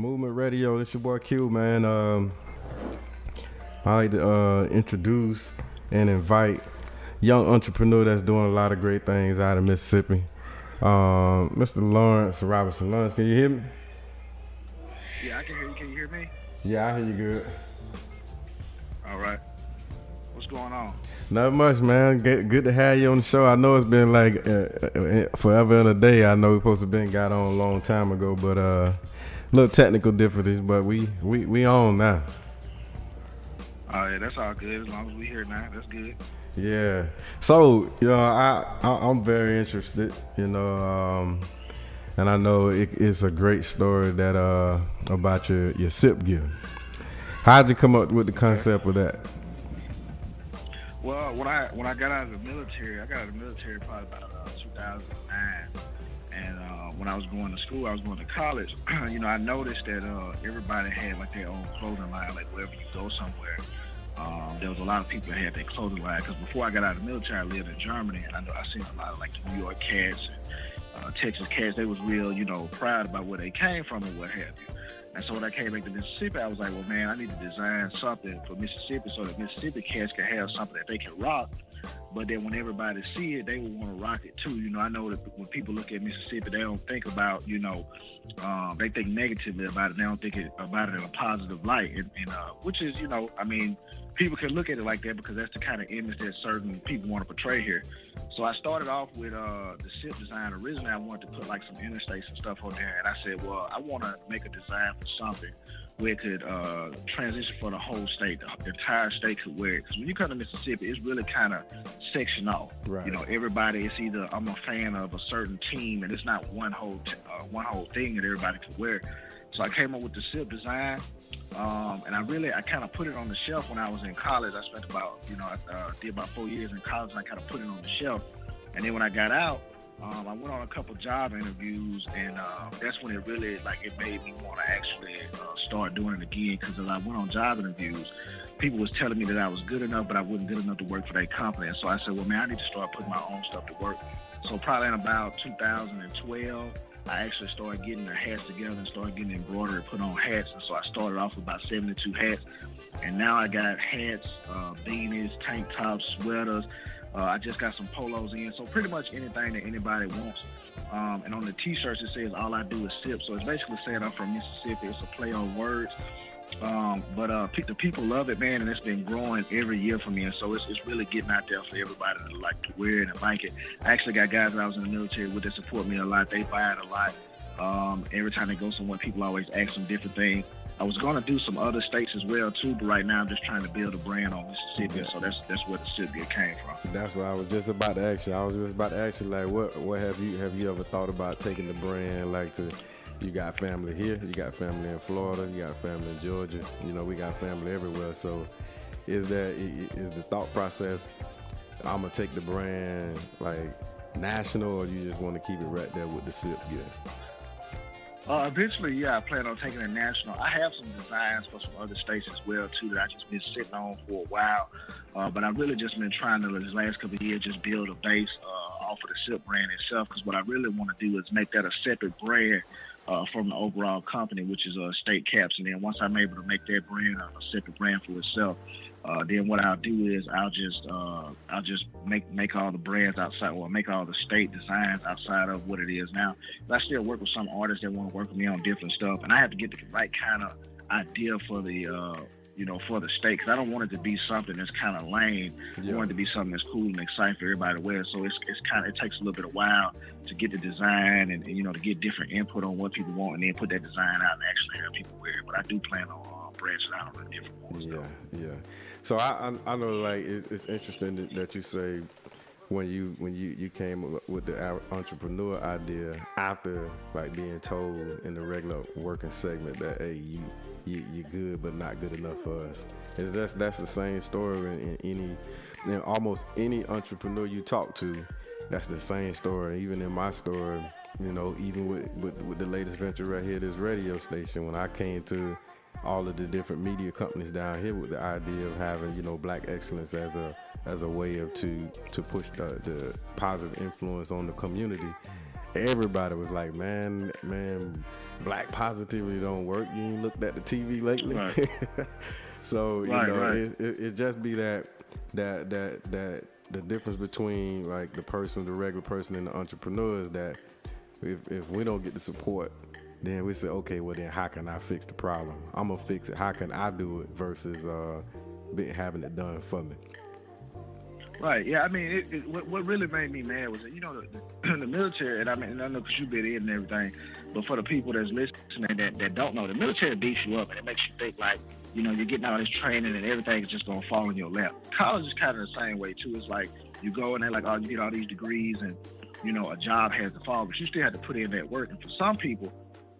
Movement Radio. This your boy Q, man. Um, I like to uh, introduce and invite young entrepreneur that's doing a lot of great things out of Mississippi. Um, Mr. Lawrence Robinson. Lawrence, can you hear me? Yeah, I can hear you. Can you hear me? Yeah, I hear you good. All right. What's going on? Not much, man. Good, good to have you on the show. I know it's been like uh, uh, forever and a day. I know we supposed to been got on a long time ago, but uh, little technical difficulties. But we we we on now. Oh yeah, that's all good. As long as we here now, that's good. Yeah. So you know, I, I am very interested. You know, um, and I know it, it's a great story that uh about your your sip gear. How'd you come up with the concept of that? Well, when I when I got out of the military, I got out of the military probably about uh, 2009, and uh, when I was going to school, I was going to college. you know, I noticed that uh, everybody had like their own clothing line, like wherever you go somewhere. Um, there was a lot of people that had their clothing line because before I got out of the military, I lived in Germany, and I know I seen a lot of like the New York cats and uh, Texas cats. They was real, you know, proud about where they came from and what have you. And so when I came back to Mississippi, I was like, well, man, I need to design something for Mississippi so that Mississippi cats can have something that they can rock. But then when everybody see it, they will want to rock it too. You know, I know that when people look at Mississippi, they don't think about, you know, um, they think negatively about it. They don't think it, about it in a positive light. And, and uh, which is, you know, I mean, people can look at it like that because that's the kind of image that certain people want to portray here. So I started off with uh, the ship design. Originally, I wanted to put like some interstates and stuff on there, and I said, well, I want to make a design for something where it could uh, transition for the whole state. The entire state could wear it. Because when you come to Mississippi, it's really kind of section off. Right. You know, everybody is either I'm a fan of a certain team, and it's not one whole t- uh, one whole thing that everybody can wear. So I came up with the SIP design, um, and I really I kind of put it on the shelf when I was in college. I spent about you know I uh, did about four years in college, and I kind of put it on the shelf. And then when I got out, um, I went on a couple job interviews, and uh, that's when it really like it made me want to actually uh, start doing it again. Because as I went on job interviews, people was telling me that I was good enough, but I wasn't good enough to work for that company. And so I said, well, man, I need to start putting my own stuff to work. So probably in about 2012, I actually started getting the hats together and started getting embroidery put on hats. And so I started off with about 72 hats. And now I got hats, uh, beanies, tank tops, sweaters. Uh, I just got some polos in. So pretty much anything that anybody wants. Um, and on the t-shirts, it says all I do is sip. So it's basically saying I'm from Mississippi. It's a play on words. Um, but uh, the people love it, man, and it's been growing every year for me. And so it's, it's really getting out there for everybody to like to wear it and like it. I actually got guys that I was in the military with that support me a lot. They buy it a lot. Um, every time they go somewhere, people always ask them different things. I was going to do some other states as well too, but right now I'm just trying to build a brand on Mississippi. So that's that's where the Mississippi came from. That's what I was just about to ask you. I was just about to ask you, like, what what have you have you ever thought about taking the brand like to you got family here, you got family in Florida, you got family in Georgia. You know, we got family everywhere. So, is that is the thought process? I'm gonna take the brand like national, or you just want to keep it right there with the SIP gear? Uh, eventually, yeah, I plan on taking it national. I have some designs for some other states as well too that I just been sitting on for a while. Uh, but I've really just been trying to this last couple of years just build a base uh, off of the SIP brand itself. Because what I really want to do is make that a separate brand uh, from the overall company, which is uh, State Caps. And then once I'm able to make that brand a separate brand for itself, uh, then what I'll do is I'll just uh, I'll just make make all the brands outside, or make all the state designs outside of what it is now. But I still work with some artists that want to work with me on different stuff, and I have to get the right kind of idea for the uh, you know, for the state. Because I don't want it to be something that's kind of lame. Yeah. I want it to be something that's cool and exciting for everybody to wear. So it's, it's kind of it takes a little bit of while to get the design and, and, you know to get different input on what people want and then put that design out and actually have people wear it. But I do plan on branching out on different ones. Yeah, though. yeah. So I, I, I know like it, it's interesting that you say when you when you you came with the entrepreneur idea after like being told in the regular working segment that hey you you, you're good but not good enough for us. Is that's that's the same story in, in any in almost any entrepreneur you talk to. That's the same story. Even in my story, you know, even with, with, with the latest venture right here, this radio station, when I came to all of the different media companies down here with the idea of having you know black excellence as a as a way of to to push the, the positive influence on the community everybody was like, "Man, man, black positivity don't work. You ain't looked at the TV lately." Right. so you know, right. It, it, it just be that that that that the difference between like the person, the regular person, and the entrepreneur is that if if we don't get the support, then we say, okay, well then how can I fix the problem? I'm gonna fix it. How can I do it versus uh, having it done for me? Right. Yeah. I mean, it, it, what, what really made me mad was that you know the, the military, and I mean, I know because you've been in and everything, but for the people that's listening that, that don't know, the military beats you up and it makes you think like, you know, you're getting all this training and everything is just gonna fall in your lap. College is kind of the same way too. It's like you go and they're like, oh, you get all these degrees and you know a job has to fall, but you still have to put in that work. And for some people,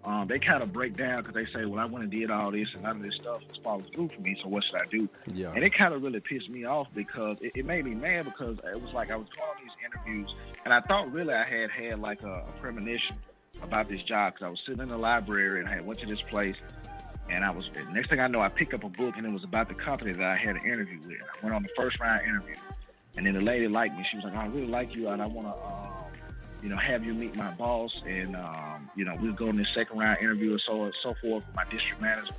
um, they kind of break down because they say, well, I went and did all this and none of this stuff is falling through for me. So what should I do? Yeah. And it kind of really pissed me off because it, it, made me mad because it was like I was going these interviews and I thought really I had had like a, a premonition about this job because I was sitting in the library and I went to this place and I was next thing I know I picked up a book and it was about the company that I had an interview with. I went on the first round interview and then the lady liked me. She was like, I really like you and I want to. Um, you know, have you meet my boss, and um, you know, we'll go in this second round interview and so on and so forth with my district manager.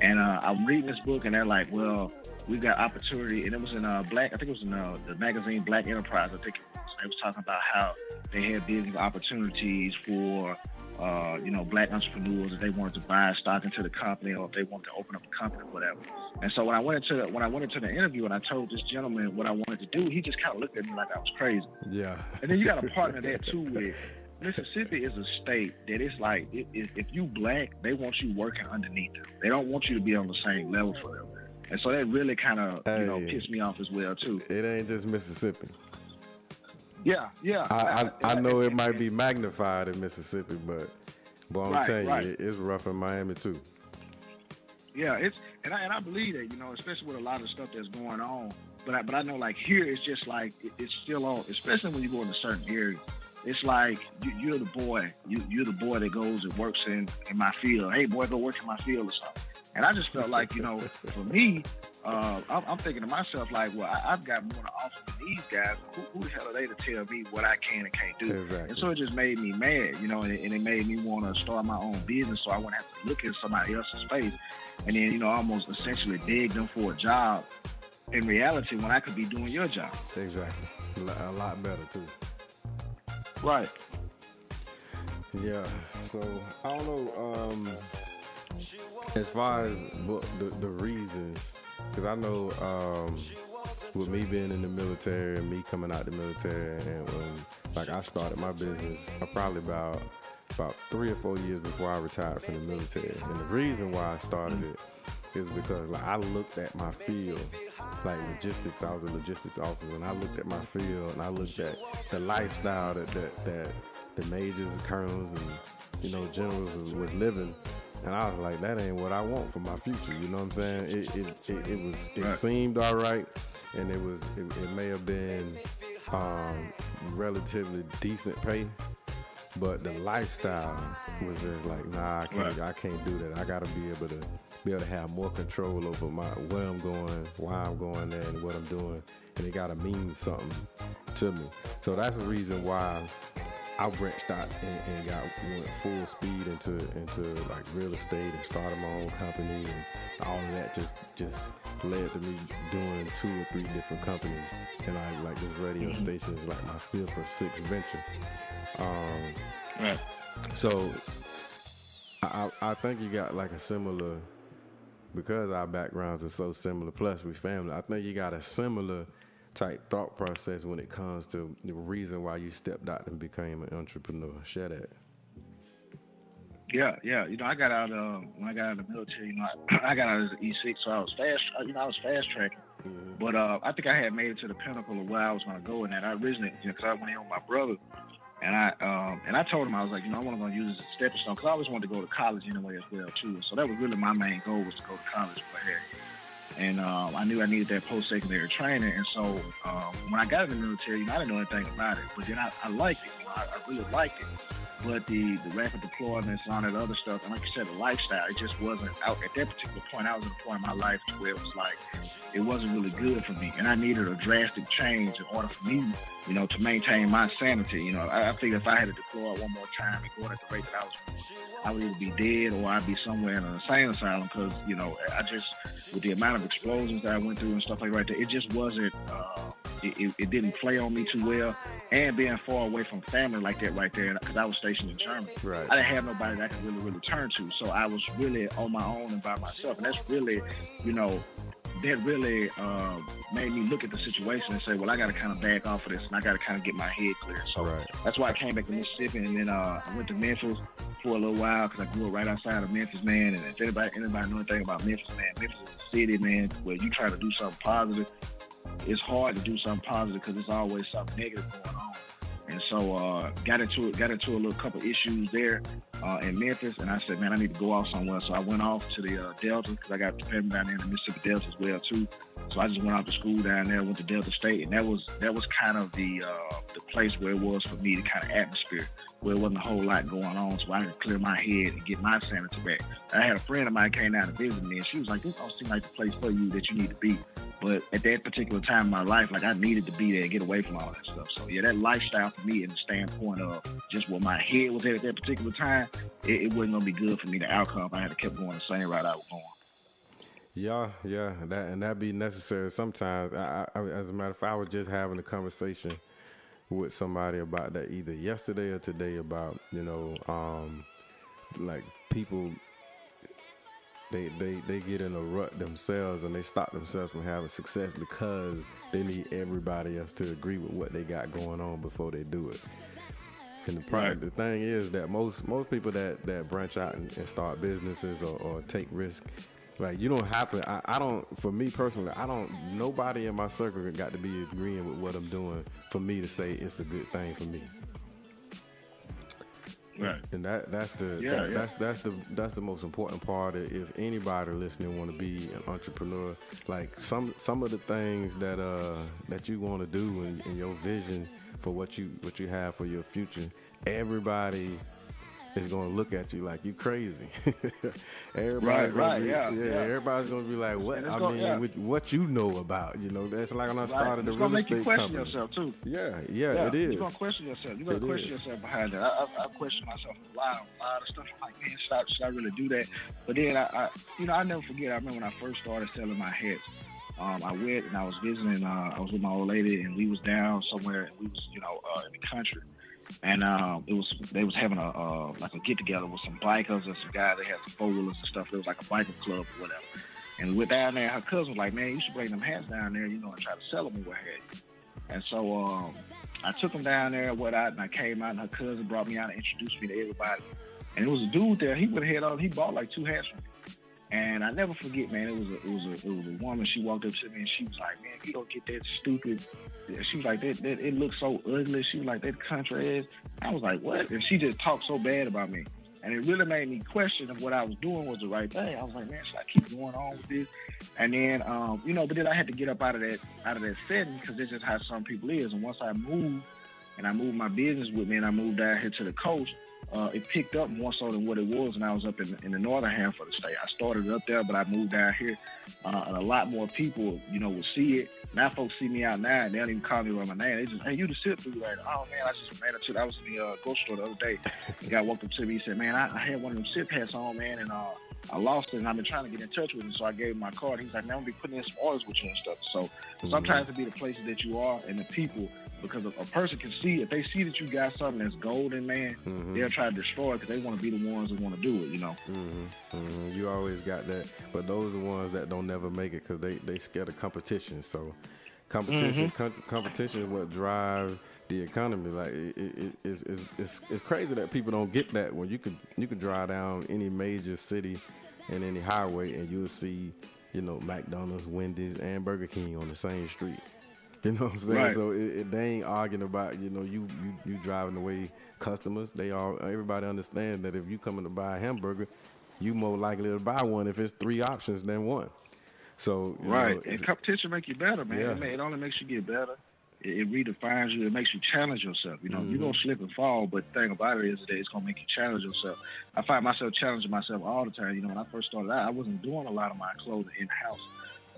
And uh, I'm reading this book, and they're like, well, we've got opportunity, and it was in uh, Black, I think it was in uh, the magazine Black Enterprise. I think. They was talking about how they had business opportunities for uh, you know, black entrepreneurs if they wanted to buy stock into the company or if they wanted to open up a company or whatever. And so when I went into the, when I went into the interview and I told this gentleman what I wanted to do, he just kind of looked at me like I was crazy. Yeah. And then you got a partner there too with Mississippi is a state that it's like it, it, if you black, they want you working underneath them. They don't want you to be on the same level for them. And so that really kind of hey, you know pissed me off as well too. It ain't just Mississippi. Yeah, yeah. I, I, I know it might be magnified in Mississippi, but but I'm right, telling right. you, it's rough in Miami too. Yeah, it's and I and I believe that you know, especially with a lot of stuff that's going on. But I, but I know like here it's just like it, it's still on, especially when you go in a certain area. It's like you, are the boy. You, you're the boy that goes and works in in my field. Hey, boy, go work in my field or something. And I just felt like you know, for me, uh, I'm, I'm, thinking to myself like, well, I, have got more to offer than these guys. Who, who, the hell are they to tell me what I can and can't do? Exactly. And so it just made me mad, you know, and, and it made me want to start my own business so I wouldn't have to look at somebody else's face and then, you know, almost essentially beg them for a job in reality when I could be doing your job. Exactly. A lot better too. Right. Yeah. So I don't know. Um, as far as the, the reasons, because I know um, with me being in the military and me coming out the military, and when like I started my business, I probably about about three or four years before I retired from the military. And the reason why I started it is because like I looked at my field, like logistics. I was a logistics officer, and I looked at my field, and I looked at the lifestyle that that, that the majors, colonels, and you know generals was, was living and I was like, that ain't what I want for my future. You know what I'm saying? It it, it, it was it right. seemed all right, and it was it, it may have been um, relatively decent pay, but the lifestyle was just like, nah, I can't right. I can't do that. I gotta be able to be able to have more control over my where I'm going, why I'm going there, and what I'm doing, and it gotta mean something to me. So that's the reason why I branched out and, and, got went full speed into into like real estate and started my own company and all of that just just led to me doing two or three different companies and I like this radio mm-hmm. station is like my fifth or sixth venture. Um, right. So I I think you got like a similar because our backgrounds are so similar. Plus we family. I think you got a similar type thought process when it comes to the reason why you stepped out and became an entrepreneur. Share that. Yeah, yeah. You know, I got out uh, when I got out of the military. You know, I, I got out as an E6, so I was fast. Uh, you know, I was fast tracking. Mm-hmm. But uh, I think I had made it to the pinnacle of where I was going to go in that. I originally, you know, because I went in with my brother, and I um, and I told him I was like, you know, I want to use this as a stepping stone because I always wanted to go to college anyway as well too. So that was really my main goal was to go to college for hair and um, I knew I needed that post secondary training. And so um, when I got in the military, you know, I didn't know anything about it, but then I, I liked it. I, I really liked it. But the, the rapid deployments and all that other stuff, and like you said, the lifestyle, it just wasn't out at that particular point. I was at a point in my life to where it was like it wasn't really good for me, and I needed a drastic change in order for me, you know, to maintain my sanity. You know, I, I figured if I had to deploy one more time and go at the rate that I was, I would either be dead or I'd be somewhere in an insane asylum because you know I just with the amount of explosions that I went through and stuff like that, it just wasn't. Uh, it, it, it, didn't play on me too well. And being far away from family like that right there, because I was stationed in Germany, right. I didn't have nobody that I could really, really turn to. So I was really on my own and by myself. And that's really, you know, that really uh, made me look at the situation and say, well, I got to kind of back off of this and I got to kind of get my head clear. So right. that's why I came back to Mississippi and then uh, I went to Memphis for a little while because I grew up right outside of Memphis, man. And if anybody, anybody know anything about Memphis, man, Memphis is a city, man, where you try to do something positive it's hard to do something positive because there's always something negative going on. And so uh, got into it, got into a little couple issues there uh, in Memphis, and I said, man, I need to go off somewhere. So I went off to the uh, Delta because I got family down there in the Mississippi Delta as well too. So I just went off to school down there, went to Delta State, and that was that was kind of the uh, the place where it was for me, the kind of atmosphere where it wasn't a whole lot going on, so I could clear my head and get my sanity back. I had a friend of mine came down to visit me, and she was like, "This don't seem like the place for you that you need to be." But at that particular time in my life, like I needed to be there and get away from all that stuff. So yeah, that lifestyle for me, in the standpoint of just where my head was at at that particular time, it, it wasn't gonna be good for me. The outcome, if I had to keep going the same route I was going. Yeah, yeah, that and that be necessary sometimes. I, I, as a matter of fact, I was just having a conversation with somebody about that either yesterday or today about you know um, like people they, they they get in a rut themselves and they stop themselves from having success because they need everybody else to agree with what they got going on before they do it. And the the thing is that most most people that that branch out and, and start businesses or, or take risk like you don't have to. I, I, don't. For me personally, I don't. Nobody in my circle got to be agreeing with what I'm doing for me to say it's a good thing for me. Right. And that that's the yeah, that, yeah. that's that's the that's the most important part. If anybody listening want to be an entrepreneur, like some some of the things that uh that you want to do in, in your vision for what you what you have for your future, everybody is going to look at you like you crazy. everybody's right, gonna right, be, yeah, yeah, yeah, everybody's going to be like, what? I gonna, mean, yeah. with what you know about, you know, that's like when I started right. the real make estate you question company. yourself too. Yeah, yeah, Yeah, it is. You're gonna question yourself. You're gonna It question is. yourself behind that. I, I, I question myself a lot, a lot of stuff. I'm like, man, should I, should I really do that? But then I, I, you know, I never forget. I remember when I first started selling my hats. Um, I went and I was visiting. Uh, I was with my old lady, and we was down somewhere. And we was, you know, uh, in the country, and um, it was they was having a uh, like a get together with some bikers and some guys that had some four wheelers and stuff. It was like a biker club or whatever. And we went down there. Her cousin was like, "Man, you should bring them hats down there, you know, and try to sell them or what have you." And so um, I took them down there, what I, and I came out, and her cousin brought me out and introduced me to everybody. And it was a dude there. He went ahead on. He bought like two hats from me. And I never forget, man. It was a, it was a, it was a woman. She walked up to me and she was like, "Man, you don't get that stupid," she was like, "That, that it looks so ugly." She was like, "That country ass." I was like, "What?" And she just talked so bad about me, and it really made me question if what I was doing was the right thing. I was like, "Man, should I keep going on with this?" And then, um, you know, but then I had to get up out of that out of that setting because this just how some people is. And once I moved, and I moved my business with me, and I moved down here to the coast uh, it picked up more so than what it was when I was up in, in the northern half of the state. I started up there, but I moved down here, uh, and a lot more people, you know, will see it. Now folks see me out now, and they don't even call me by my name. They just, hey, you the sip dude? Like, oh man, I just ran into. I was in the uh, grocery store the other day. The guy walked up to me. He said, man, I, I had one of them sip hats on, man, and uh, I lost it, and I've been trying to get in touch with him. So I gave him my card. He's like, man, I'm gonna be putting in some orders with you and stuff. So Mm-hmm. sometimes it be the places that you are and the people, because a, a person can see if they see that you got something that's golden, man, Mhm. they'll try to destroy it because they want to be the ones that want to do it. You know. hmm hmm You always got that, but those are the ones that don't never make it because they they scared of competition. So, competition Mm-hmm. com- competition is what drives the economy. Like it, it, it, it's, it's, it's it's crazy that people don't get that. When you could you could drive down any major city and any highway and you'll see you know McDonald's, Wendy's, and Burger King on the same street. You know what I'm saying? Right. So it, it, they ain't arguing about you know you you you driving away customers. They all everybody understand that if you coming to buy a hamburger, you more likely to buy one if it's three options than one. So Right. know, and competition make you better, man. Yeah. It only makes you get better. It, redefines you. It makes you challenge yourself. You know, mm-hmm. you're gonna slip and fall, but the thing about it is that it's gonna make you challenge yourself. I find myself challenging myself all the time. You know, when I first started out, I wasn't doing a lot of my clothing in house.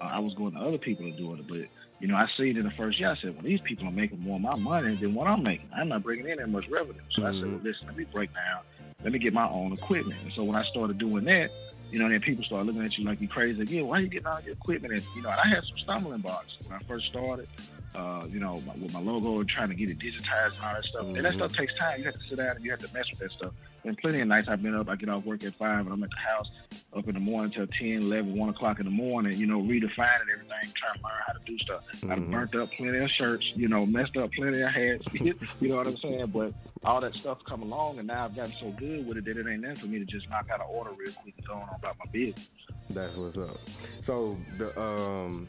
Uh, I was going to other people to do it, but you know, I see it in the first year. I said, well, these people are making more of my money than what I'm making. I'm not bringing in that much revenue. So mm-hmm. I said, mm-hmm. well, listen, let me break down. Let me get my own equipment. And so when I started doing that, you know, then people start looking at you like you crazy again. Why are you getting all your equipment? And, you know, and I had some stumbling blocks when I first started uh, you know, my, with my logo and trying to get it digitized and all that stuff. Mm-hmm. And that stuff mm-hmm. takes time. You have to sit down and you have to mess with that stuff. And plenty of nights I've been up, I get off work at 5 and I'm at the house up in the morning till 10, 11, 1 o'clock in the morning, you know, redefining everything, trying to learn how to do stuff. Mm-hmm. I've burnt up plenty of shirts, you know, messed up plenty of hats, you know what I'm saying? But all that stuff come along and now I've gotten so good with it that it ain't nothing for me to just knock out an order real quick and go on about my business. That's what's up. So the um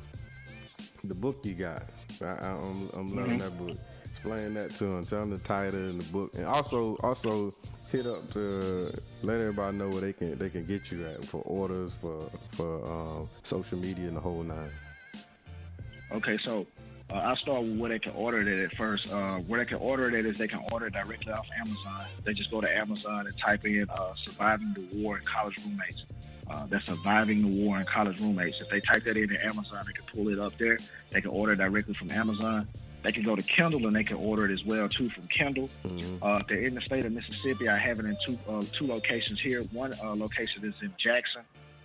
the book you got. I, am I'm loving mm-hmm. that book. Explain that to them. Tell them the title and the book, and also also hit up to let everybody know where they can they can get you at for orders for for um, social media and the whole nine. Okay, so uh, I'll start with where they can order it at first. Uh, where they can order it at is they can order it directly off Amazon. They just go to Amazon and type in uh, "Surviving the War and College Roommates." uh, that's surviving the war and college roommates. If they type that in into Amazon, they can pull it up there. They can order directly from Amazon. They can go to Kindle and they can order it as well too from Kindle. Mm-hmm. Uh, if they're in the state of Mississippi, I have it in two uh, two locations here. One uh, location is in Jackson.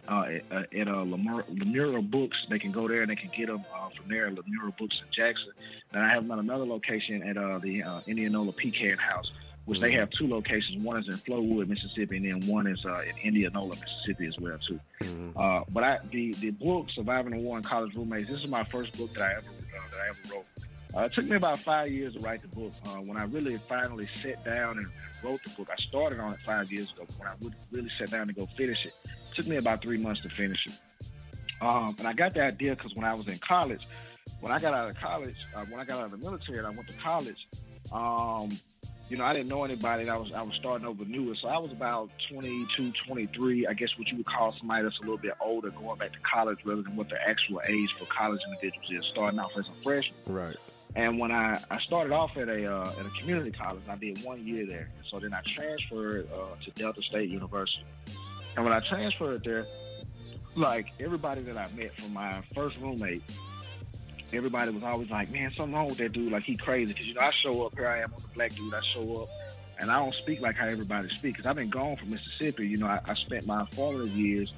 Uh, at, at uh, Lemuria Books, they can go there and they can get them uh, from there. Lemuria Books in Jackson. Then I have them at another location at uh, the uh, Indianola Pecan House which they have two locations. One is in Flowood, Mississippi, and then one is uh, in Indianola, Mississippi, as well too. Mm-hmm. Uh, but I, the the book "Surviving the War and College Roommates" this is my first book that I ever uh, that I ever wrote. Uh, it took me about five years to write the book. Uh, when I really finally sat down and wrote the book, I started on it five years ago. When I really sat down to go finish it, it took me about three months to finish it. Um, and I got the idea because when I was in college, when I got out of college, uh, when I got out of the military and I went to college, um, you know, I didn't know anybody. I was I was starting over new, so I was about 22, 23. I guess what you would call somebody that's a little bit older, going back to college rather than what the actual age for college individuals is, starting off as a freshman. Right. And when I, I started off at a uh, at a community college, I did one year there. So then I transferred uh, to Delta State University. And when I transferred there, like everybody that I met from my first roommate everybody was always like, man, something wrong with that dude. Like he crazy. Cause you know, I show up here. I am, I'm a black dude. I show up, and I don't speak like how everybody speaks. Cause I've been gone from Mississippi. You know, I, I spent my formative years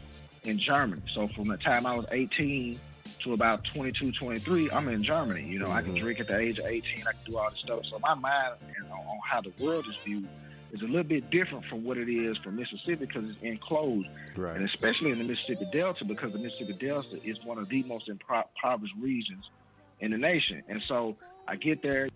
in Germany. So from the time I was 18 to about 22, 23, I'm in Germany. You know, mm-hmm. I can mm-hmm. drink at the age of 18. I can do all this stuff. So my mind on, on how the world is viewed is a little bit different from what it is from Mississippi because it's enclosed, right. and especially in the Mississippi Delta because the Mississippi Delta is one of the most impoverished regions in the nation. And so I get there,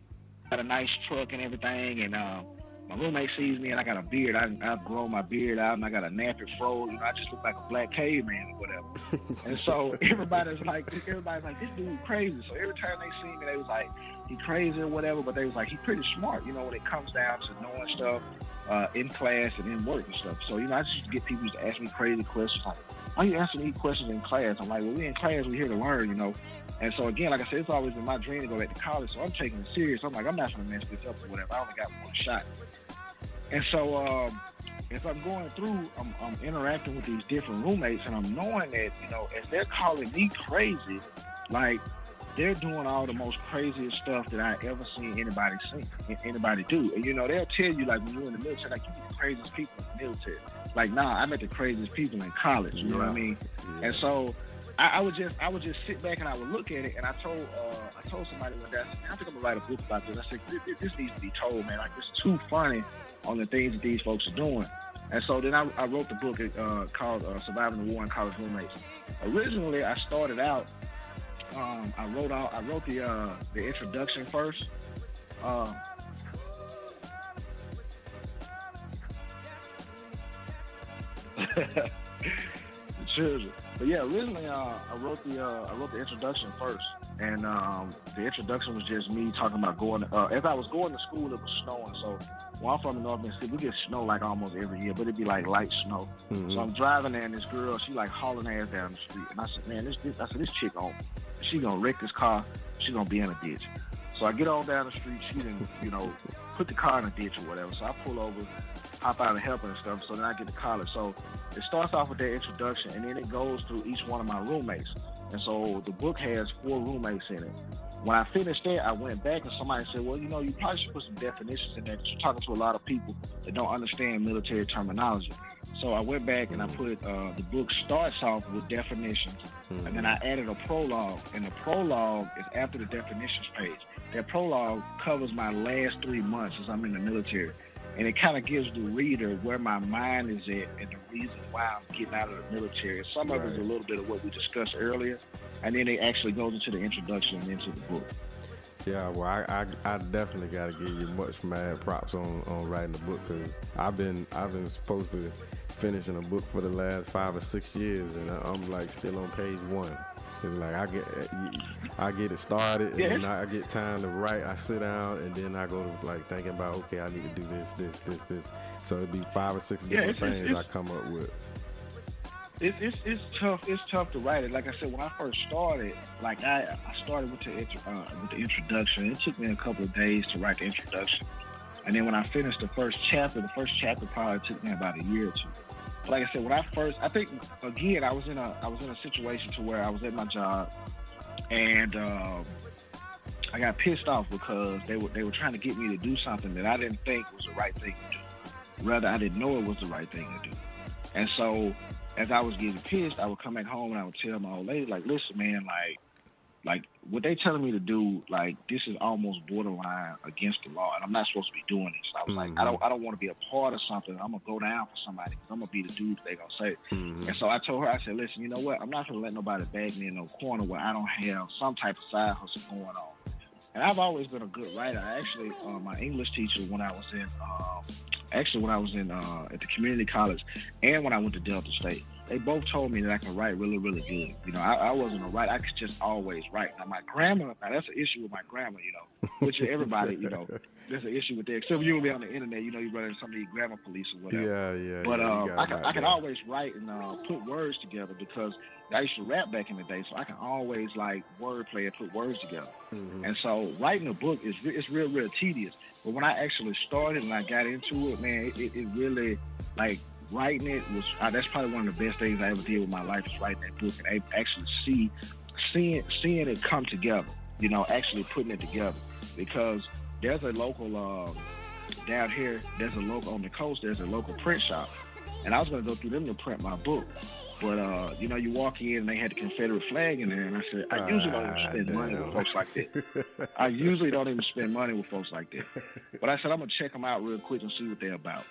got a nice truck and everything, and uh, my roommate sees me and I got a beard. I, I've grown my beard out and I got a nappy fro. You know, I just look like a black caveman or whatever. and so everybody's like, everybody's like, this dude crazy. So every time they see me, they was like, he crazy or whatever. But they was like, he pretty smart. You know, when it comes down to knowing stuff uh, in class and in work and stuff. So you know, I just get people to ask me crazy questions like, why are you answering these questions in class? I'm like, well, we in class, we're here to learn. You know. And so again, like I said, it's always been my dream to go back to college. So I'm taking it serious. I'm like, I'm not gonna mess this up or whatever. I only got one shot. And so um, as I'm going through, I'm, I'm, interacting with these different roommates, and I'm knowing that you know, as they're calling me crazy, like they're doing all the most craziest stuff that I ever seen anybody see, anybody do. And you know, they'll tell you like when you're in the military, like you meet the craziest people in the military. Like, nah, I met the craziest people in college. You yeah. know what I mean? Yeah. And so I, I, would just I would just sit back and I would look at it and I told uh, I told somebody one day I think I'm gonna write a book about this. I said this, this needs to be told, man. Like it's too funny on the things that these folks are doing. And so then I, I wrote the book uh, called uh, Surviving the War and College Roommates. Originally, I started out. Um, I wrote out I wrote the uh, the introduction first. Uh. But yeah, originally uh, I wrote the uh, I wrote the introduction first, and um, the introduction was just me talking about going. Uh, as I was going to school, it was snowing. So while I'm from the North Mississippi, we get snow like almost every year, but it'd be like light snow. Mm-hmm. So I'm driving there, and this girl, she like hauling ass down the street, and I said, man, this, this I said this chick on, she gonna wreck this car. She gonna be in a ditch. So I get on down the street. She didn't, you know, put the car in a ditch or whatever. So I pull over, hop out and help her and stuff. So then I get to college. So it starts off with that introduction, and then it goes through each one of my roommates. And so the book has four roommates in it. When I finished that, I went back and somebody said, well, you know, you probably should put some definitions in there because you're talking to a lot of people that don't understand military terminology. So I went back and I put uh, the book starts off with definitions, mm-hmm. and then I added a prologue. And the prologue is after the definitions page. That prologue covers my last three months as I'm in the military and it kind of gives the reader where my mind is at and the reason why I'm getting out of the military. Some right. of it is a little bit of what we discussed earlier, and then it actually goes into the introduction and into the book. Yeah, well, I, I, I definitely got to give you much mad props on, on writing the book because I've been I've been supposed to finishing a book for the last five or six years, and I'm like still on page one. Cause like I get I get it started and then I get time to write. I sit down and then I go to like thinking about okay, I need to do this, this, this, this. So it'd be five or six different yeah, it's, things it's, I come up with. It's, it's it's tough. It's tough to write it. Like I said, when I first started, like I I started with the uh, with the introduction. It took me a couple of days to write the introduction, and then when I finished the first chapter, the first chapter probably took me about a year or two like I said, when I first, I think again, I was in a I was in a situation to where I was at my job, and um, I got pissed off because they were they were trying to get me to do something that I didn't think was the right thing to do. Rather, I didn't know it was the right thing to do. And so, as I was getting pissed, I would come back home and I would tell my old lady, like, "Listen, man, like, like what they telling me to do, like this is almost borderline against the law, and I'm not supposed to be doing this. I was mm-hmm. like, I mm-hmm. don't, I don't want to be a part of something. I'm gonna go down for somebody because I'm gonna be the dude they gonna say. Mm-hmm. And so I told her, I said, listen, you know what? I'm not gonna let nobody bag me in no corner where I don't have some type of side hustle going on. And I've always been a good writer. I actually, uh, my English teacher when I was in, um, actually when I was in uh, at the community college, and when I went to Delta State they both told me that I can write really, really good. You know, I, I wasn't a writer. I could just always write. Now, my grammar, now that's an issue with my grammar, you know, which everybody, you know, there's an issue with that. Except you be on the internet, you know, you run into some of these grammar police or whatever. Yeah, yeah. But yeah, uh, I, can, I can always write and uh, put words together because I used to rap back in the day, so I can always like wordplay and put words together. Mm-hmm. And so writing a book is it's real, real tedious. But when I actually started and I got into it, man, it, it really like writing it was uh, that's probably one of the best things I ever did with my life is writing that book and actually see seeing seeing it come together. You know, actually putting it together because there's a local um, down here. There's a local on the coast. There's a local print shop, and I was going to go through them to print my book. But uh, you know, you walk in and they had the Confederate flag in there, and I said, I usually don't even spend ah, money with folks like that. I usually don't even spend money with folks like that. But I said I'm gonna check them out real quick and see what they're about.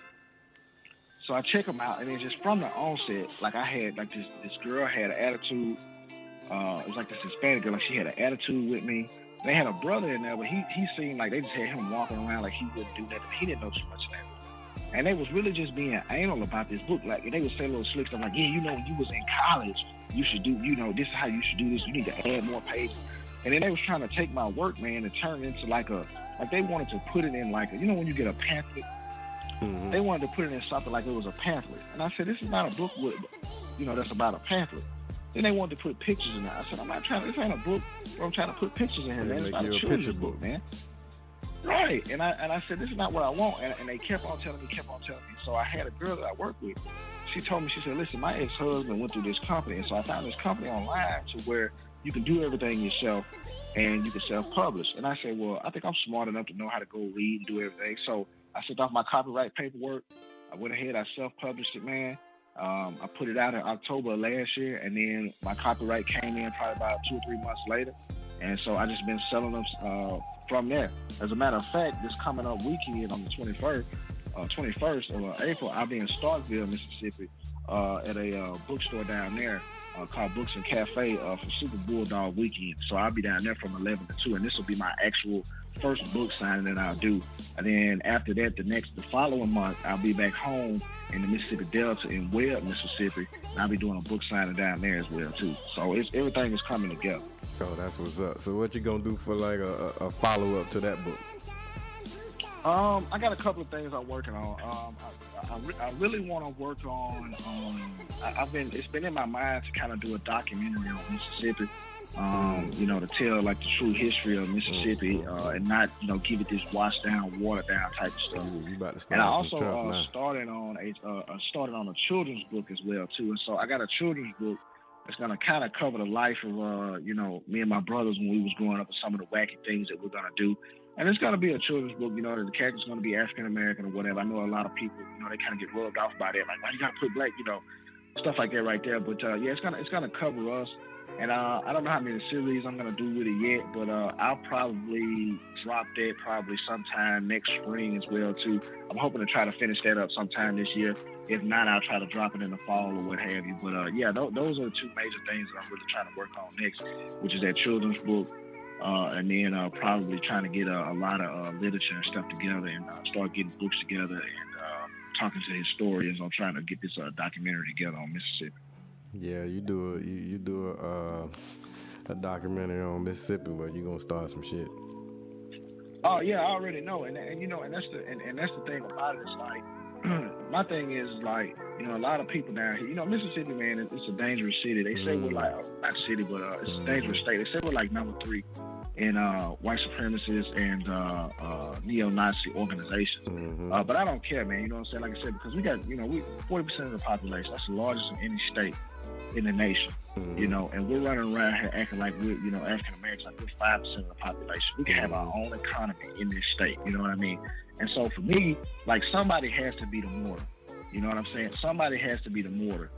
So I check them out, and then just from the onset, like I had like this this girl had an attitude. Uh, it was like this Hispanic girl, like she had an attitude with me. They had a brother in there, but he he seemed like they just had him walking around like he wouldn't do nothing. He didn't know too much of that. And they was really just being anal about this book. Like they would say little slick stuff like, yeah, you know, when you was in college, you should do, you know, this is how you should do this. You need to add more pages. And then they was trying to take my work, man, and turn it into like a, like they wanted to put it in like a, you know, when you get a pamphlet Mm-hmm. They wanted to put it in something like it was a pamphlet. And I said, this is not a book with, you know, that's about a pamphlet. Then they wanted to put pictures in it. I said, I'm not trying to, this ain't a book where I'm trying to put pictures in here, man. It's not a children's book, man. Right. And I and I said, this is not what I want. And, and they kept on telling me, kept on telling me. So I had a girl that I worked with. She told me, she said, listen, my ex-husband went through this company. And so I found this company online to where you can do everything yourself and you can self-publish. And I said, well, I think I'm smart enough to know how to go read and do everything. So I sent off my copyright paperwork. I went ahead, I self-published it, man. Um, I put it out in October last year, and then my copyright came in probably about two or three months later. And so I just been selling them uh, from there. As a matter of fact, this coming up weekend on the 21st, uh, 21st of uh, April, I'll be in Starkville, Mississippi, uh, at a uh, bookstore down there uh, called Books and Cafe uh, for Super Bulldog Weekend. So I'll be down there from 11 to 2, and this will be my actual first book signing that I'll do. And then after that, the next, the following month, I'll be back home in the Mississippi Delta in Webb, Mississippi, and I'll be doing a book signing down there as well too. So it's everything is coming together. Oh, that's what's up. So what you gonna do for like a, a follow up to that book? Um, I got a couple of things I'm working on. Um, I, I, re- I really want to work on. Um, I, have been it's been in my mind to kind of do a documentary on Mississippi, um, you know, to tell like the true history of Mississippi Mm-hmm. uh, and not, you know, give it this washed down, watered down type of stuff. Ooh, you about to start And I also uh, started on a uh, uh, started on a children's book as well too. And so I got a children's book that's gonna kind of cover the life of uh, you know me and my brothers when we was growing up and some of the wacky things that we're gonna do. And it's gonna be a children's book, you know, the character's gonna be African American or whatever. I know a lot of people, you know, they kind of get rubbed off by that, like why you gotta put black, you know, stuff like that right there. But uh, yeah, it's gonna it's gonna cover us. And uh, I don't know how many series I'm gonna do with it yet, but uh, I'll probably drop that probably sometime next spring as well too. I'm hoping to try to finish that up sometime this year. If not, I'll try to drop it in the fall or what have you. But uh, yeah, th- those are the two major things that I'm really trying to work on next, which is that children's book, uh, and then uh, probably trying to get a, a lot of uh, literature and stuff together and uh, start getting books together and uh, talking to historians on trying to get this uh, documentary together on Mississippi. Yeah, you do a you, you do a uh, a documentary on Mississippi, but you're gonna start some shit. Oh yeah, I already know, and and you know, and that's the and, and that's the thing about it. It's like my thing is like you know a lot of people down here. You know, Mississippi, man, it- it's a dangerous city. They say we're Mm. like not city, but uh, it's a dangerous state. They say we're like number three in uh, white supremacists and uh, uh, neo-Nazi organizations. hmm Uh, but I don't care, man. You know what I'm saying? Like I said, because we got, you know, we 40% of the population. That's the largest in any state in the nation. Mm-hmm. You know, and we're running around here acting like we're, you know, African Americans, like we're five percent of the population. We can have our own economy in this state. You know what I mean? And so for me, like somebody has to be the mortar. You know what I'm saying? Somebody has to be the mortar.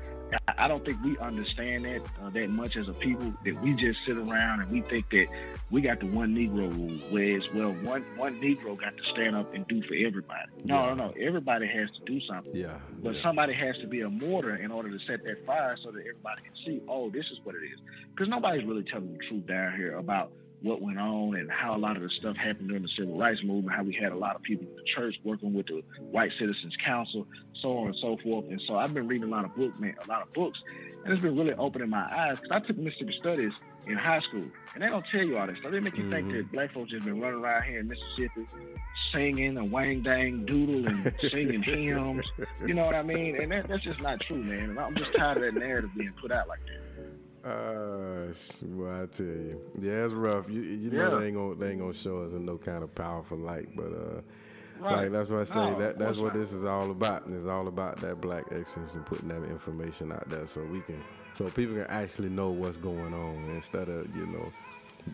I, I don't think we understand that uh, that much as a people. That we just sit around and we think that we got the one Negro rule, whereas well, one one Negro got to stand up and do for everybody. No, Yeah. no, no. Everybody has to do something. Yeah, But yeah. somebody has to be a mortar in order to set that fire so that everybody can see, oh, this is what it is. Because nobody's really telling the truth down here about what went on and how a lot of the stuff happened during the civil rights movement, how we had a lot of people in the church working with the White Citizens Council, so on and so forth. And so I've been reading a lot of books, man, a lot of books, and it's been really opening my eyes because I took Mississippi Studies in high school, and they don't tell you all this stuff. They make you think Mhm. that black folks just been running around here in Mississippi singing and wang dang doodle and singing hymns. You know what I mean? And that, that's just not true, man. And I'm just tired of that narrative being put out like that. Uh, well, I tell you, yeah, it's rough. You you know Yeah. they ain't gonna they ain't gonna show us in no kind of powerful light, but uh, Right. like that's what I say. No, that that's what not. this is all about. And it's all about that black excellence and putting that information out there so we can so people can actually know what's going on instead of you know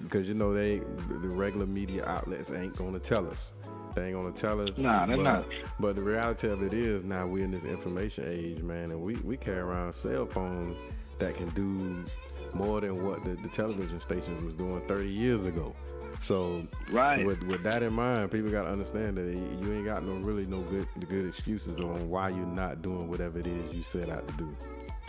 because you know they the the regular media outlets ain't gonna tell us. They ain't gonna tell us. Nah, they're but, not. But the reality of it is now we're in this information age, man, and we, we carry around cell phones that can do more than what the, the television stations was doing 30 years ago. So Right. with with that in mind, people got to understand that you ain't got no really no good good excuses on why you're not doing whatever it is you set out to do.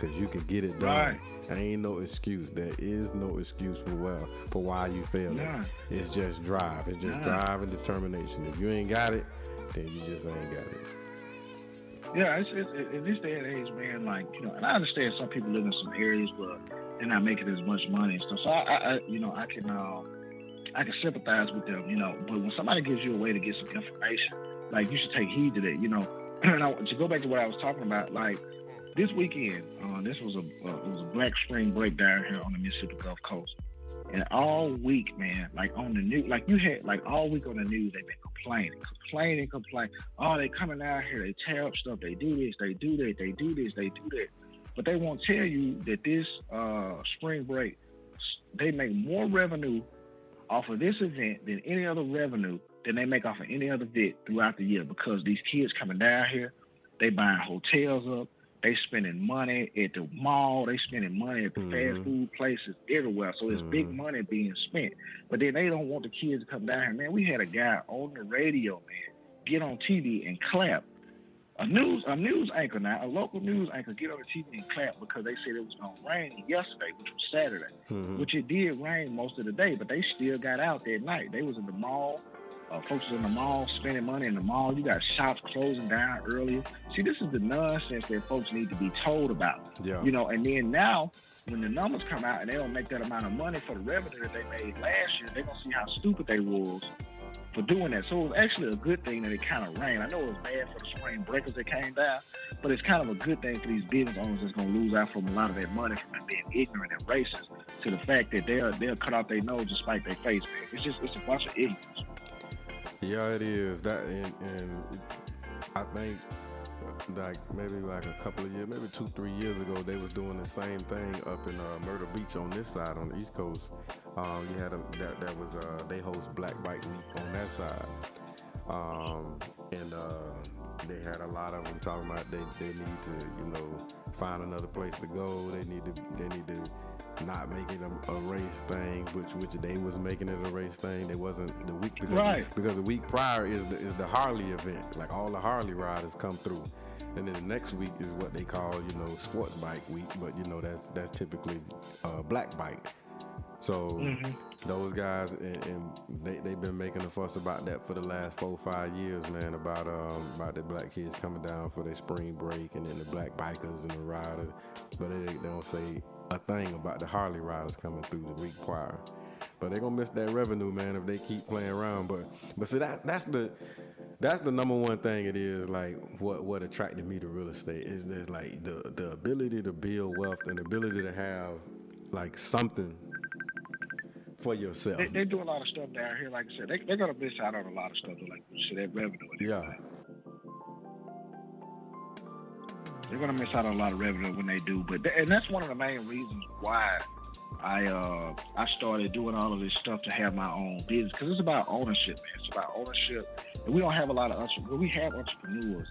Cause you can get it done. Right. Ain't no excuse. There is no excuse for well for why you failed. Nah. It's just drive. It's just Nah. drive and determination. If you ain't got it, then you just ain't got it. Yeah, it's, it's, it- in this day and age, man, like, you know, and I understand some people live in some areas where they're not making as much money and stuff. So I, I, you know, I can, um, I can sympathize with them, you know. But when somebody gives you a way to get some information, like you should take heed to that, you know. And I, to go back to what I was talking about, like this weekend, uh, this was a uh, it was a Black Spring break down here on the Mississippi Gulf Coast, and all week, man, like on the news, like you had like all week on the news, they've been complaining, complaining, complaining. Oh, they coming out here, they tear up stuff, they do this, they do that, they do this, they do that. But they won't tell you that this uh, spring break, they make more revenue off of this event than any other revenue than they make off of any other event throughout the year because these kids coming down here, they buying hotels up, they spending money at the mall, they spending money at the fast Mhm. food places everywhere. So it's big Mhm. money being spent. But then they don't want the kids to come down here. Man, we had a guy on the radio, man, get on TV and clap. A news a news anchor now, a local news anchor get on the TV and clap because they said it was gonna rain yesterday, which was Saturday Mhm. which it did rain most of the day, but they still got out that night. They was in the mall. Uh, folks in the mall spending money in the mall. You got shops closing down earlier. See, this is the nonsense that folks need to be told about. Yeah. You know, and then now when the numbers come out and they don't make that amount of money for the revenue that they made last year, they're gonna see how stupid they was for doing that. So it was actually a good thing that it kind of rained. I know it was bad for the spring breakers that came down, but it's kind of a good thing for these business owners that's going to lose out from a lot of that money from being ignorant and racist to the fact that they'll they'll cut off their nose to spite their face. Man. It's just it's a bunch of ignorance. Yeah, it is that, and, and I think like maybe like a couple of years, maybe two, three years ago, they was doing the same thing up in uh, Myrtle Beach on this side, on the East Coast. Um, you had a that that was uh, they host Black Bike Week on that side, um, and uh, they had a lot of them talking about they, they need to you know find another place to go. They need to they need to not make it a, a, race thing, which which they was making it a race thing. They wasn't the week because right. because the week prior is the, is the Harley event. Like all the Harley riders come through, and then the next week is what they call you know sport bike week. But you know that's that's typically uh, black bike. So mm-hmm. those guys and, and, they they've been making a fuss about that for the last four five years, man. About um about the black kids coming down for their spring break and then the black bikers and the riders, but they, they don't say a thing about the Harley riders coming through the week prior. But they're gonna miss that revenue, man, if they keep playing around. But but see that that's the that's the number one thing it is like what what attracted me to real estate is there's like the the ability to build wealth and the ability to have like something for yourself. They, they, do a lot of stuff down here. Like I said, they, they're gonna miss out on a lot of stuff. Like you that revenue. Yeah. They're gonna miss out on a lot of revenue when they do. But and that's one of the main reasons why I uh I started doing all of this stuff to have my own business because it's about ownership, man. It's about ownership. And we don't have a lot of entrepreneurs. We have entrepreneurs.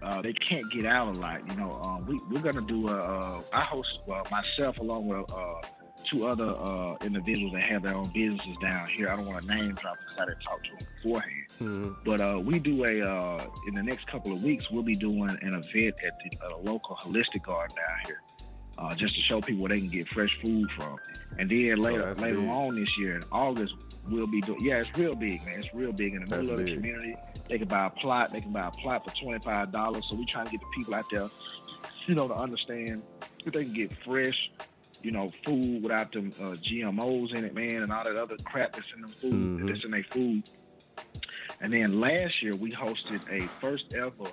Uh, they can't get out a lot, you know. Um, we we're gonna do a. Uh, I host myself along with uh, two other uh, individuals that have their own businesses down here. I don't want to name drop because I didn't talk to them beforehand. Mm-hmm. But uh, we do a uh, in the next couple of weeks. We'll be doing an event at the uh, local holistic garden down here, uh, just to show people where they can get fresh food from. And then oh, later oh, later big. on this year in August, we'll be doing. Yeah, it's real big, man. It's real big in the that's middle of the community. They can buy a plot. They can buy a plot for twenty five dollars. So we trying to get the people out there, you know, to understand that they can get fresh you know, food without them uh, GMOs in it, man, and all that other crap that's in them food, mm-hmm. that's in their food. And then last year we hosted a first ever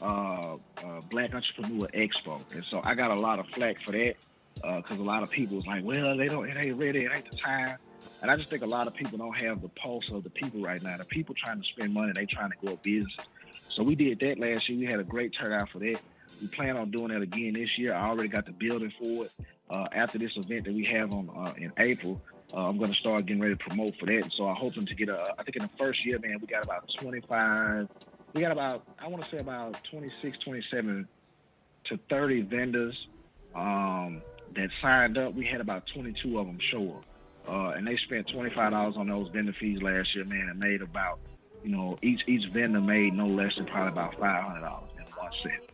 uh, uh, Black Entrepreneur Expo, and so I got a lot of flack for that because uh, a lot of people was like, "Well, they don't, it ain't ready, it ain't the time." And I just think a lot of people don't have the pulse of the people right now. The people trying to spend money, they trying to grow a business. So we did that last year. We had a great turnout for that. We plan on doing that again this year. I already got the building for it uh, after this event that we have on uh, in April. Uh, I'm going to start getting ready to promote for that. So I'm hoping to get a, I think in the first year, man, we got about 25, we got about, I want to say about 26, 27 to 30 vendors um, that signed up. We had about 22 of them show up. Uh, and they spent $25 on those vendor fees last year, man, and made about, you know, each each vendor made no less than probably about $500 in one set.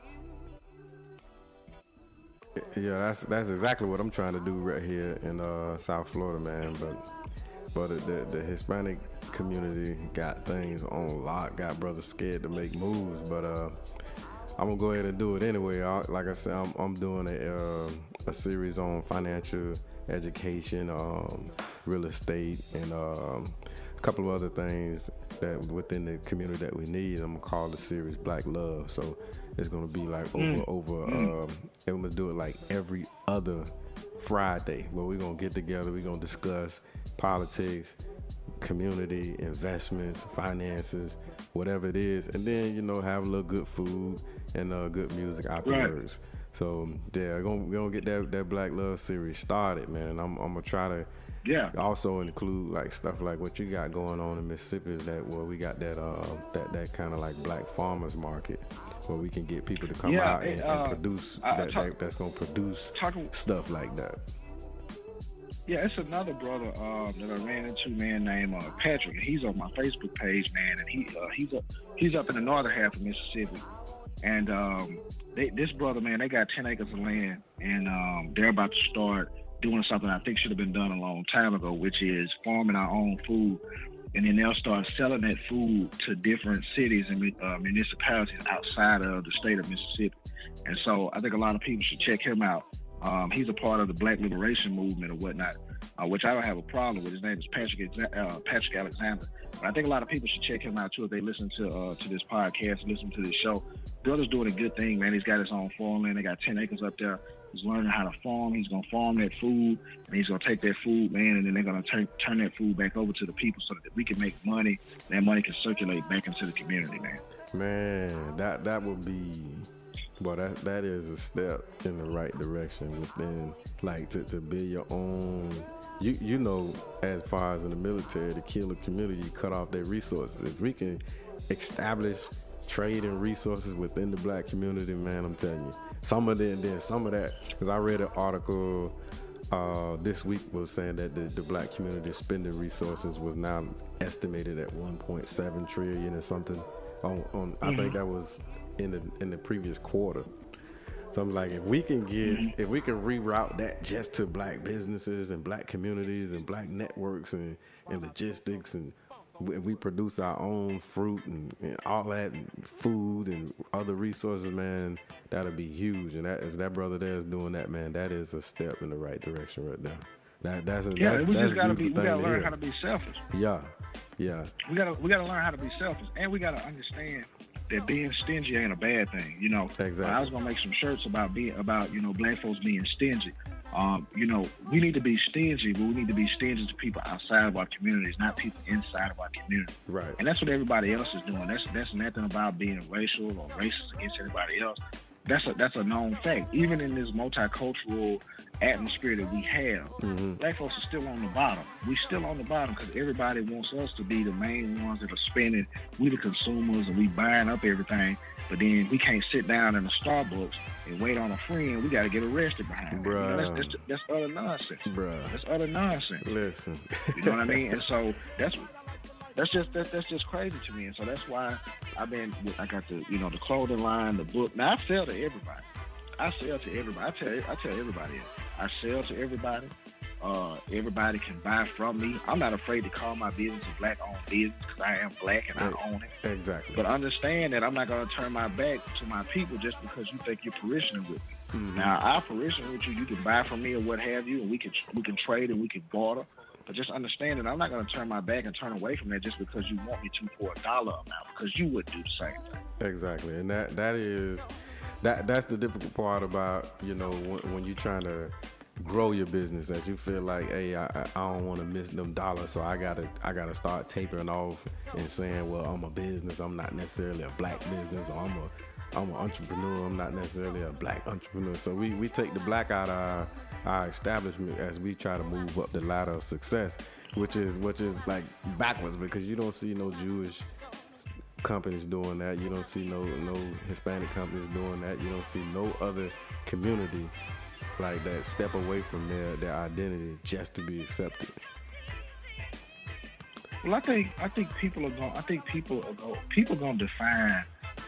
Yeah, that's that's exactly what I'm trying to do right here in uh, South Florida, man. But but the, the Hispanic community got things on lock, got brothers scared to make moves. But uh, I'm gonna go ahead and do it anyway. I, like I said, I'm, I'm doing a uh, a series on financial education, um, real estate, and um, a couple of other things that within the community that we need. I'm gonna call the series Black Love. So it's gonna be like over mm. over. Mm. Um, and we're gonna do it like every other Friday, where we're gonna get together. We're gonna discuss politics, community, investments, finances, whatever it is, and then you know have a little good food and uh, good music afterwards. Right. So yeah, we're gonna, we're gonna get that that Black Love series started, man. And I'm, I'm gonna try to yeah. Also include like stuff like what you got going on in Mississippi is that where we got that uh that that kind of like black farmers market where we can get people to come yeah, out and, uh, and produce that, talk, that, that's gonna produce talk, stuff like that. Yeah, it's another brother uh, that I ran into, man, named uh, Patrick. He's on my Facebook page, man, and he uh, he's up he's up in the northern half of Mississippi, and um, they, this brother, man, they got ten acres of land, and um, they're about to start doing something I think should have been done a long time ago, which is farming our own food. And then they'll start selling that food to different cities and uh, municipalities outside of the state of Mississippi. And so I think a lot of people should check him out. Um, he's a part of the Black Liberation Movement or whatnot, uh, which I don't have a problem with. His name is Patrick uh, Patrick Alexander. But I think a lot of people should check him out too if they listen to uh, to this podcast, listen to this show. Brother's doing a good thing, man. He's got his own farmland. They got ten acres up there. He's learning how to farm. He's gonna farm that food, and he's gonna take that food, man, and then they're gonna turn turn that food back over to the people so that we can make money. That money can circulate back into the community, man. Man, that that would be well, that that is a step in the right direction within like to, to build your own you you know as far as in the military to kill a community cut off their resources if we can establish trade and resources within the black community man i'm telling you some of that then some of that because i read an article uh, this week was saying that the, the black community spending resources was now estimated at 1.7 trillion or something on, on mm-hmm. i think mm-hmm. that was in the in the previous quarter so I'm like, if we can get, if we can reroute that just to black businesses and black communities and black networks and, and logistics and we, we produce our own fruit and, and, all that and food and other resources, man, that'll be huge. And that if that brother there is doing that, man, that is a step in the right direction right now. That that's a, yeah. That's, we that's just gotta be. We gotta learn how to be selfish. Yeah, yeah. We gotta we gotta learn how to be selfish, and we gotta understand that being stingy ain't a bad thing. You know, exactly. I was gonna make some shirts about being about you know black folks being stingy. Um, you know, we need to be stingy, but we need to be stingy to people outside of our communities, not people inside of our community. Right. And that's what everybody else is doing. That's that's nothing about being racial or racist against anybody else that's a that's a known fact. Even in this multicultural atmosphere that we have, mm-hmm. black folks are still on the bottom. We still on the bottom because everybody wants us to be the main ones that are spending. We the consumers and we buying up everything. But then we can't sit down in a Starbucks and wait on a friend. We got to get arrested behind. Bruh. You know, that's, that's, that's utter nonsense. Bruh. That's utter nonsense. Listen. you know what I mean? And so that's that's just that's, that's just crazy to me. And so that's why I've been I got the you know the clothing line, the book. Now I sell to everybody. I sell to everybody. I tell I tell everybody. I sell to everybody. Uh, everybody can buy from me. I'm not afraid to call my business a black-owned business because I am black and I own it. Exactly. But understand that I'm not going to turn my back to my people just because you think you're parishioning with me. Mm-hmm. Now, I parishioner with you. You can buy from me or what have you, and we can we can trade and we can barter. But just understand that I'm not going to turn my back and turn away from that just because you want me to for a dollar amount, because you would do the same thing. Exactly, and that that is that that's the difficult part about you know when, when you're trying to grow your business that you feel like hey I, I don't want to miss them dollars so I gotta I gotta start tapering off and saying well I'm a business I'm not necessarily a black business or I'm a I'm an entrepreneur I'm not necessarily a black entrepreneur so we, we take the black out of our establishment as we try to move up the ladder of success, which is which is like backwards because you don't see no Jewish companies doing that. You don't see no no Hispanic companies doing that. You don't see no other community like that step away from their their identity just to be accepted. Well, I think I think people are going. I think people are going. People going to define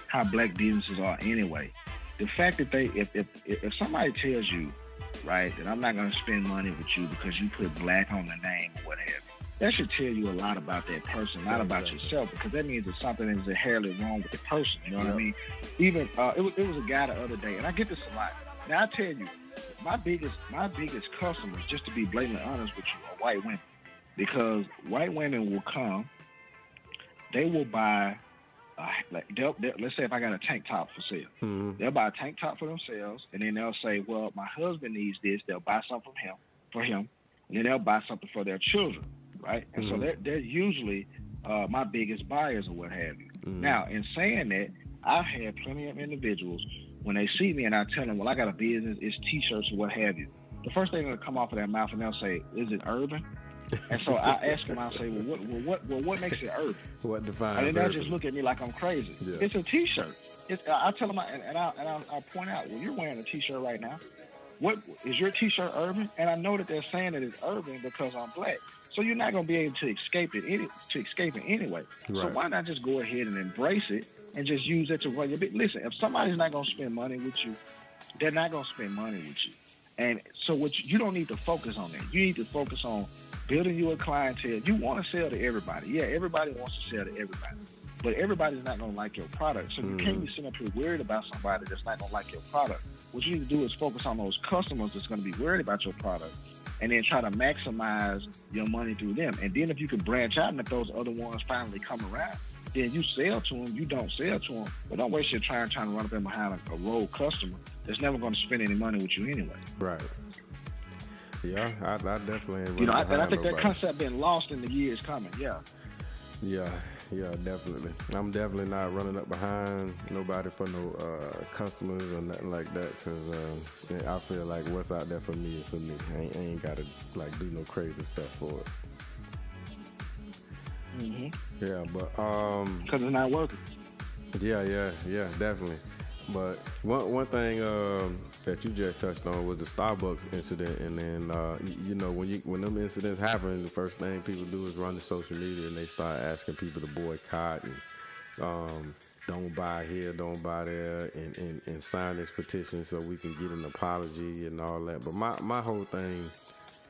how black businesses are anyway. The fact that they, if if if somebody tells you right? That I'm not going to spend money with you because you put black on the name or whatever. That should tell you a lot about that person, not about yourself, because that means that something is inherently wrong with the person. You know what I mean? Even uh, it was it was a guy the other day, and I get this a lot. Now I tell you, my biggest my biggest customers, just to be blatantly honest with you, are white women, because white women will come, they will buy like they'll, they'll, let's say if I got a tank top for sale, mm-hmm. they'll buy a tank top for themselves, and then they'll say, "Well, my husband needs this." They'll buy something from him for him, and then they'll buy something for their children, right? And mm-hmm. so they're, they're usually uh, my biggest buyers or what have you. Mm-hmm. Now, in saying that, I've had plenty of individuals when they see me and I tell them, "Well, I got a business, it's T-shirts or what have you." The first thing that'll come off of their mouth and they'll say, "Is it urban?" And so I ask him, I say, well, what, well, what, well, what makes it urban? What defines? And then they just look at me like I'm crazy. Yeah. It's a T-shirt. It's, I tell them, and, and, I, and I, I point out, well, you're wearing a T-shirt right now. What is your T-shirt urban? And I know that they're saying that it's urban because I'm black. So you're not going to be able to escape it, any, to escape it anyway. Right. So why not just go ahead and embrace it and just use it to run your bit? Listen, if somebody's not going to spend money with you, they're not going to spend money with you. And so what you, you don't need to focus on that. You need to focus on building you a clientele. You want to sell to everybody. Yeah, everybody wants to sell to everybody. But everybody's not going to like your product. So you mm-hmm. can't be sitting up here worried about somebody that's not going to like your product. what you need to do is focus on those customers that's going to be worried about your product, and then try to maximize your money through them. And then if you can branch out and if those other ones finally come around, then you sell to them. You don't sell to them, but don't waste your time trying to run up in behind a, a rogue customer that's never going to spend any money with you anyway. Right. Yeah, I, I definitely. You know, I, and I think nobody. that concept been lost in the years coming. Yeah. Yeah, yeah, definitely. I'm definitely not running up behind nobody for no uh, customers or nothing like that because uh, I feel like what's out there for me is for me. I ain't, ain't got to like do no crazy stuff for it. Mm-hmm. Yeah, but um, because it's not working. Yeah, yeah, yeah, definitely. But one one thing um, that you just touched on was the Starbucks incident, and then uh, you, know when you when them incidents happen, the first thing people do is run to social media and they start asking people to boycott and um, don't buy here, don't buy there, and, and, and sign this petition so we can get an apology and all that. But my my whole thing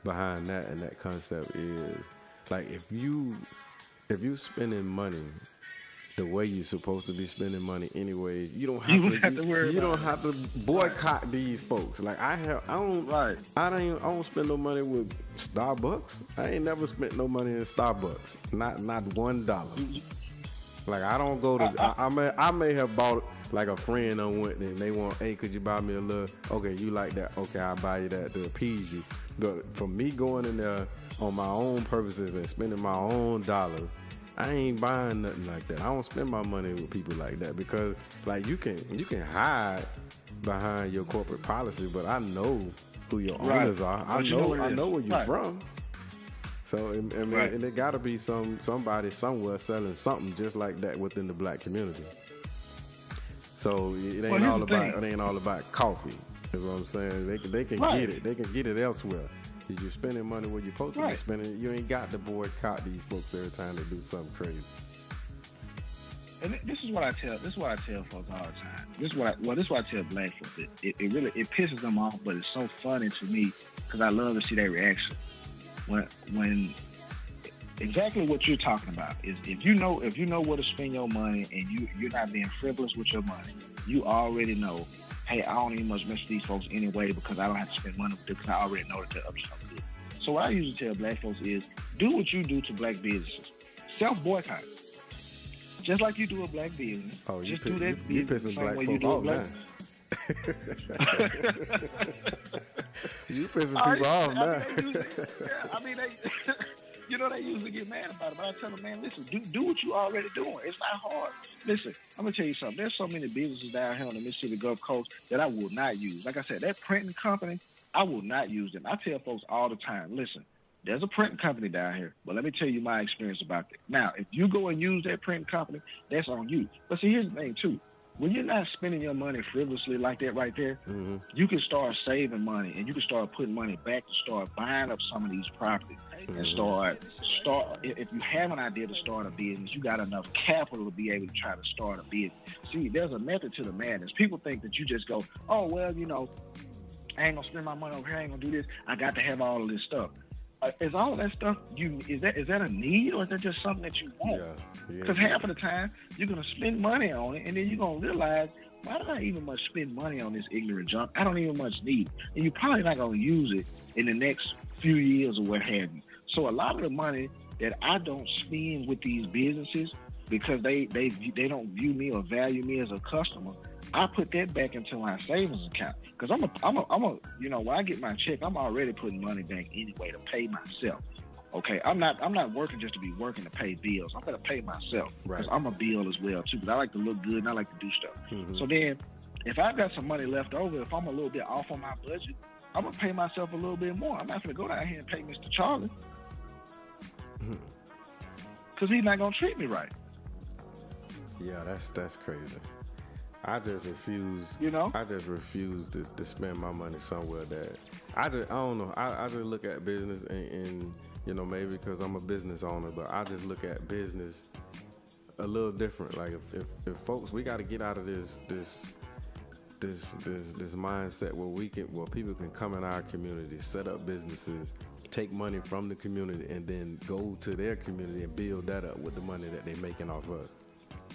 behind that and that concept is like if you if you spending money the way you're supposed to be spending money anyway. You don't have, you to, have to worry. You, don't have to boycott these folks. Like I have, I don't. Right. I don't. Even, I don't spend no money with Starbucks. I ain't never spent no money in Starbucks. Not not one dollar. Like I don't go to. I, I, I, may I may have bought like a friend on went and they want, hey, could you buy me a little? Okay, you like that? Okay, I'll buy you that to appease you. But for me going in there on my own purposes and spending my own dollar I ain't buying nothing like that. I don't spend my money with people like that because like you can you can hide behind your corporate policy, but I know who your right. owners are. I know, know I know where you're right. from. So I mean, right. and it got to be some somebody somewhere selling something just like that within the black community. So it ain't well, all about thing. it ain't all about coffee. Is what I'm saying. They they can get it. They can get it elsewhere. If you're spending money where you're supposed right. to be spending, you ain't got to boycott these folks every time they do something crazy. And this is what I tell. This is what I tell folks all the time. This is what I, well, this is what I tell black folks. It, it, it really it pisses them off, but it's so funny to me because I love to see their reaction when when exactly what you're talking about is if you know if you know where to spend your money and you you're not being frivolous with your money, you already know hey, I don't even much mess with these folks anyway because I don't have to spend money with them because I already know that they're up to something good. So what I usually tell black folks is do what you do to black businesses. Self boycott. Just like you do a black business. Oh, you just do that you, you pissing black folks off now. you pissing people off now. I mean, they, you know, they usually get mad about it. But I tell them, man, listen, do, do what you already doing. It's not hard. Listen, I'm gonna tell you something. There's so many businesses down here on the Mississippi Gulf Coast that I will not use. Like I said, that printing company, I will not use them. I tell folks all the time, listen, there's a printing company down here, but let me tell you my experience about that. Now, if you go and use that printing company, that's on you. But see, here's the thing too when you're not spending your money frivolously like that right there, mm-hmm. you can start saving money and you can start putting money back to start buying up some of these properties mm-hmm. and start start if you have an idea to start a business, you got enough capital to be able to try to start a business. See, there's a method to the madness. People think that you just go, oh well, you know, I ain't gonna spend my money over here, I ain't gonna do this. I got to have all of this stuff. Uh, is all that stuff you is that is that a need or is that just something that you want? Because yeah, yeah, half of the time you're gonna spend money on it, and then you're gonna realize why do I even much spend money on this ignorant junk? I don't even much need, and you're probably not gonna use it in the next few years or what have you. So a lot of the money that I don't spend with these businesses because they they they don't view me or value me as a customer, I put that back into my savings account because I'm a, I'm a, I'm a, you know, when I get my check, I'm already putting money back anyway to pay myself. Okay, I'm not, I'm not working just to be working to pay bills. I'm gonna pay myself because right. I'm a bill as well too. Because I like to look good and I like to do stuff. Mm-hmm. So then, if I've got some money left over, if I'm a little bit off on my budget, I'm gonna pay myself a little bit more. I'm not gonna go down here and pay Mr. Charlie because mm-hmm. he's not gonna treat me right. Yeah, that's that's crazy. I just refuse. You know, I just refuse to, to spend my money somewhere that I just I don't know. I, I just look at business and, and you know maybe because I'm a business owner, but I just look at business a little different. Like if, if, if folks, we got to get out of this this this this this mindset where we can where people can come in our community, set up businesses, take money from the community, and then go to their community and build that up with the money that they're making off us.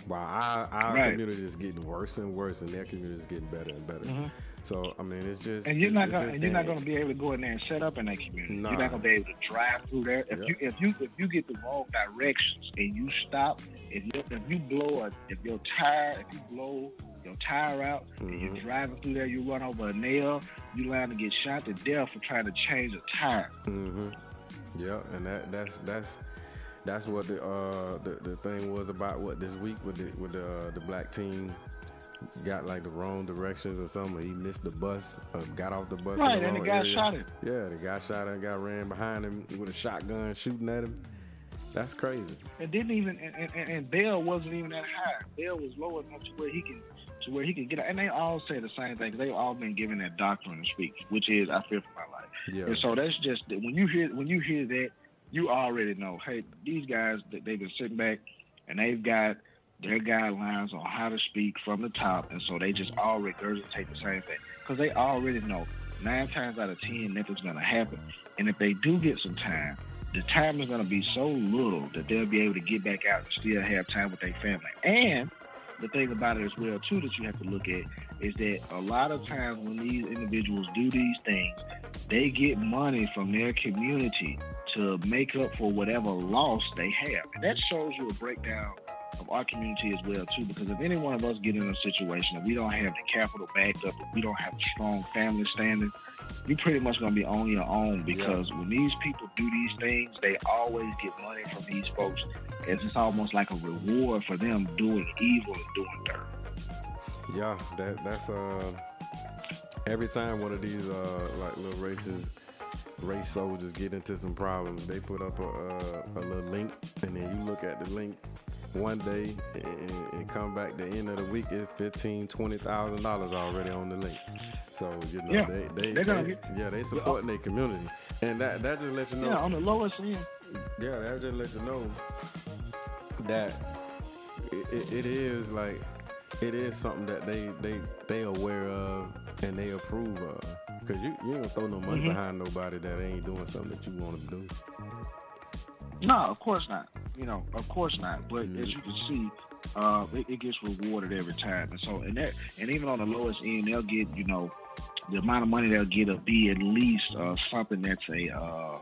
While our, our right. community is getting worse and worse, and their community is getting better and better. Mm-hmm. So I mean, it's just and you're not gonna and you're not gonna be able to go in there and set up in that community. Nah. You're not gonna be able to drive through there if yep. you if you if you get the wrong directions and you stop. If you if you blow a if your tire if you blow your tire out mm-hmm. and you're driving through there, you run over a nail, you liable to get shot to death for trying to change a tire. Mm-hmm. Yeah, and that that's that's that's what the uh the, the thing was about what this week with the with the uh, the black team got like the wrong directions or something. He missed the bus, uh, got off the bus. Right, the and the guy area. shot him. Yeah, the guy shot him, got ran behind him with a shotgun shooting at him. That's crazy. And didn't even and, and, and Bell wasn't even that high. Bell was low enough to where he can to where he can get. And they all say the same thing. They've all been given that doctrine of speech, which is I fear for my life. Yeah. And so that's just when you hear when you hear that, you already know. Hey, these guys they've been sitting back and they've got their guidelines on how to speak from the top, and so they just all regurgitate the same thing because they already know nine times out of ten nothing's going to happen. And if they do get some time, the time is going to be so little that they'll be able to get back out and still have time with their family. And the thing about it as well too that you have to look at is that a lot of times when these individuals do these things, they get money from their community to make up for whatever loss they have. And that shows you a breakdown of our community as well too. Because if any one of us get in a situation that we don't have the capital backed up, if we don't have a strong family standing, you're pretty much gonna be on your own. Because yeah. when these people do these things, they always get money from these folks, as it's almost like a reward for them doing evil and doing dirt. Yeah, that that's uh every time one of these uh like little races race soldiers get into some problems, they put up a, uh, a little link, and then you look at the link one day and, and come back the end of the week, it's fifteen, twenty thousand dollars already on the link. So you know yeah, they they, they get, yeah they supporting their community, and that that just lets you know. Yeah, on the lowest end. Yeah, that just lets you know that it, it, it is like it is something that they they they aware of and they approve of. Cause you you don't throw no money mm-hmm. behind nobody that ain't doing something that you want to do. No, of course not. You know, of course not. But mm-hmm. as you can see, uh, it, it, gets rewarded every time. And so, and that, and even on the lowest end, they'll get, you know, the amount of money they'll get will be at least uh, something that's a, uh,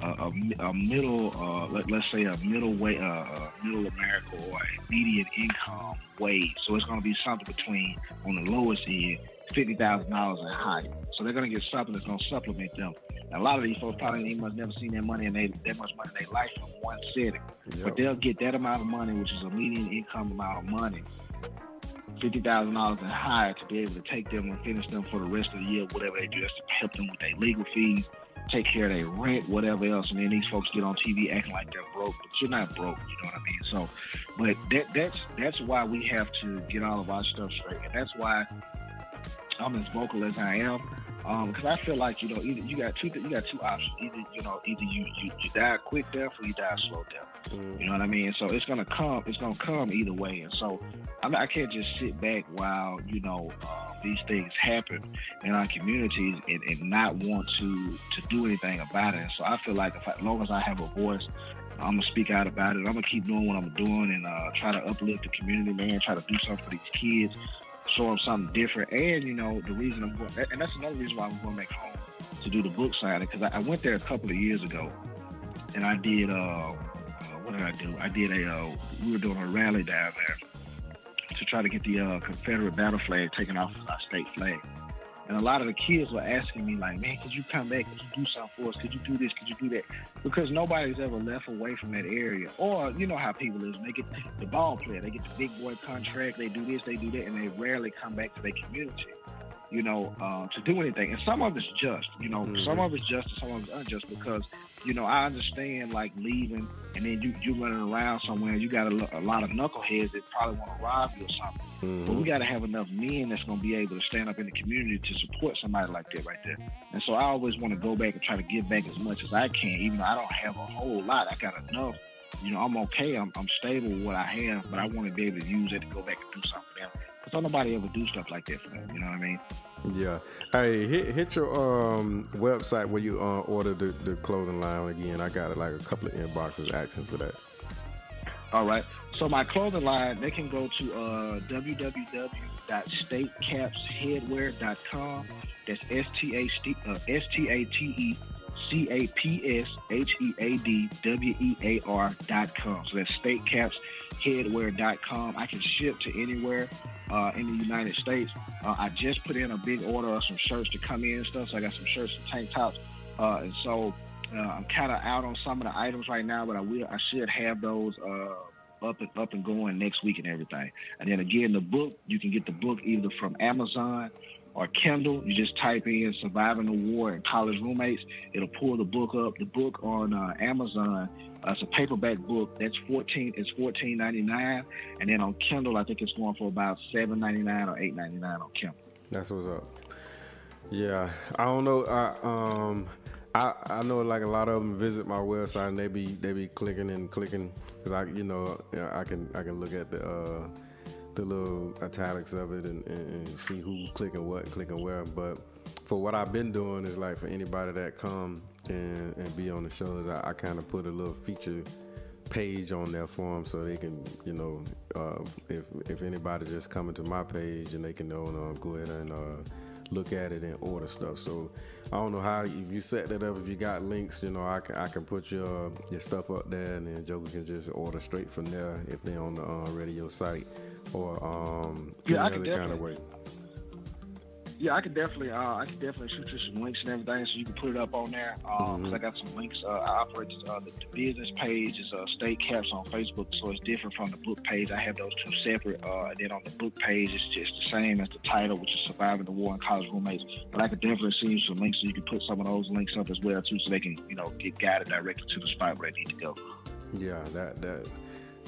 a, a, middle, uh, let, us say a middle way, uh, middle America or a median income wage. So it's going to be something between on the lowest end fifty thousand dollars and higher. So they're gonna get something that's gonna supplement them. And a lot of these folks probably ain't much never seen that money and they that much money in their life in one setting. Yep. But they'll get that amount of money, which is a median income amount of money, fifty thousand dollars and higher to be able to take them and finish them for the rest of the year, whatever they do. That's to help them with their legal fees, take care of their rent, whatever else. And then these folks get on TV acting like they're broke, but you're not broke. You know what I mean? So, but that that's that's why we have to get all of our stuff straight, and that's why I'm as vocal as I am. because um, I feel like you know, either you got two, you got two options. Either you know, either you you, you die quick death or you die slow death. Mm. You know what I mean? So it's gonna come, it's gonna come either way. And so I, mean, I can't just sit back while you know uh, these things happen in our communities and, and, not want to to do anything about it. And so I feel like if I, as long as I have a voice, I'm gonna speak out about it. I'm gonna keep doing what I'm doing and uh, try to uplift the community, man. Try to do something for these kids show them something different. And you know, the reason I'm going, and that's another reason why I'm going back home to do the book signing because I, I, went there a couple of years ago, and I did. Uh, uh, what did I do? I did a. Uh, we were doing a rally down there to try to get the uh, Confederate battle flag taken off our state flag. And a lot of the kids were asking me, like, man, could you come back? Could you do something for us? Could you do this? Could you do that? Because nobody's ever left away from that area. Or, you know how people is. They get the ball player, they get the big boy contract, they do this, they do that, and they rarely come back to their community, you know, uh, to do anything. And some of it's just, you know, mm-hmm. some of it's just and some of it's unjust because you know, I understand like leaving and then you you running around somewhere. You got a, a lot of knuckleheads that probably want to rob you or something. Mm-hmm. But we got to have enough men that's going to be able to stand up in the community to support somebody like that right there. And so I always want to go back and try to give back as much as I can, even though I don't have a whole lot. I got enough. You know, I'm okay. I'm, I'm stable with what I have, but I want to be able to use it to go back and do something them. Because don't nobody ever do stuff like that for them. You know what I mean? Yeah. Hey, hit, hit your um, website where you uh, order the, the clothing line again. I got like a couple of inboxes asking for that. All right. So my clothing line, they can go to uh, www.statecapsheadwear.com. That's A S T A T E C A P S H E A D W E A R dot com. So that's statecapsheadwear.com. I can ship to anywhere uh, in the United States. Uh, I just put in a big order of some shirts to come in and stuff. So I got some shirts and tank tops. Uh, and so uh, I'm kind of out on some of the items right now, but I will. I should have those uh, up and up and going next week and everything. And then again, the book you can get the book either from Amazon or Kindle. You just type in "Surviving the War" and college roommates. It'll pull the book up. The book on uh, Amazon. Uh, it's a paperback book. That's fourteen. It's fourteen ninety nine, and then on Kindle, I think it's going for about seven ninety nine or eight ninety nine on Kindle. That's what's up. Yeah, I don't know. I um, I I know like a lot of them visit my website and they be they be clicking and clicking because I you know I can I can look at the. uh the little italics of it and, and, and see who's clicking what, clicking where. But for what I've been doing is like for anybody that come and, and be on the shows, I, I kind of put a little feature page on there for them so they can, you know, uh, if if anybody just coming to my page and they can know, uh, go ahead and uh, look at it and order stuff. So I don't know how if you set that up, if you got links, you know, I can I can put your your stuff up there and then Joker can just order straight from there if they're on the uh, radio site or um, yeah, I other kind of way? Yeah, I could definitely, uh, I could definitely shoot you some links and everything, so you can put it up on there. Um, mm-hmm. I got some links. Uh, I operate uh, the, the, business page is uh, State Caps on Facebook, so it's different from the book page. I have those two separate. Uh, and then on the book page, it's just the same as the title, which is Surviving the War and College Roommates. But I could definitely send you some links, so you can put some of those links up as well too, so they can, you know, get guided directly to the spot where they need to go. Yeah, that that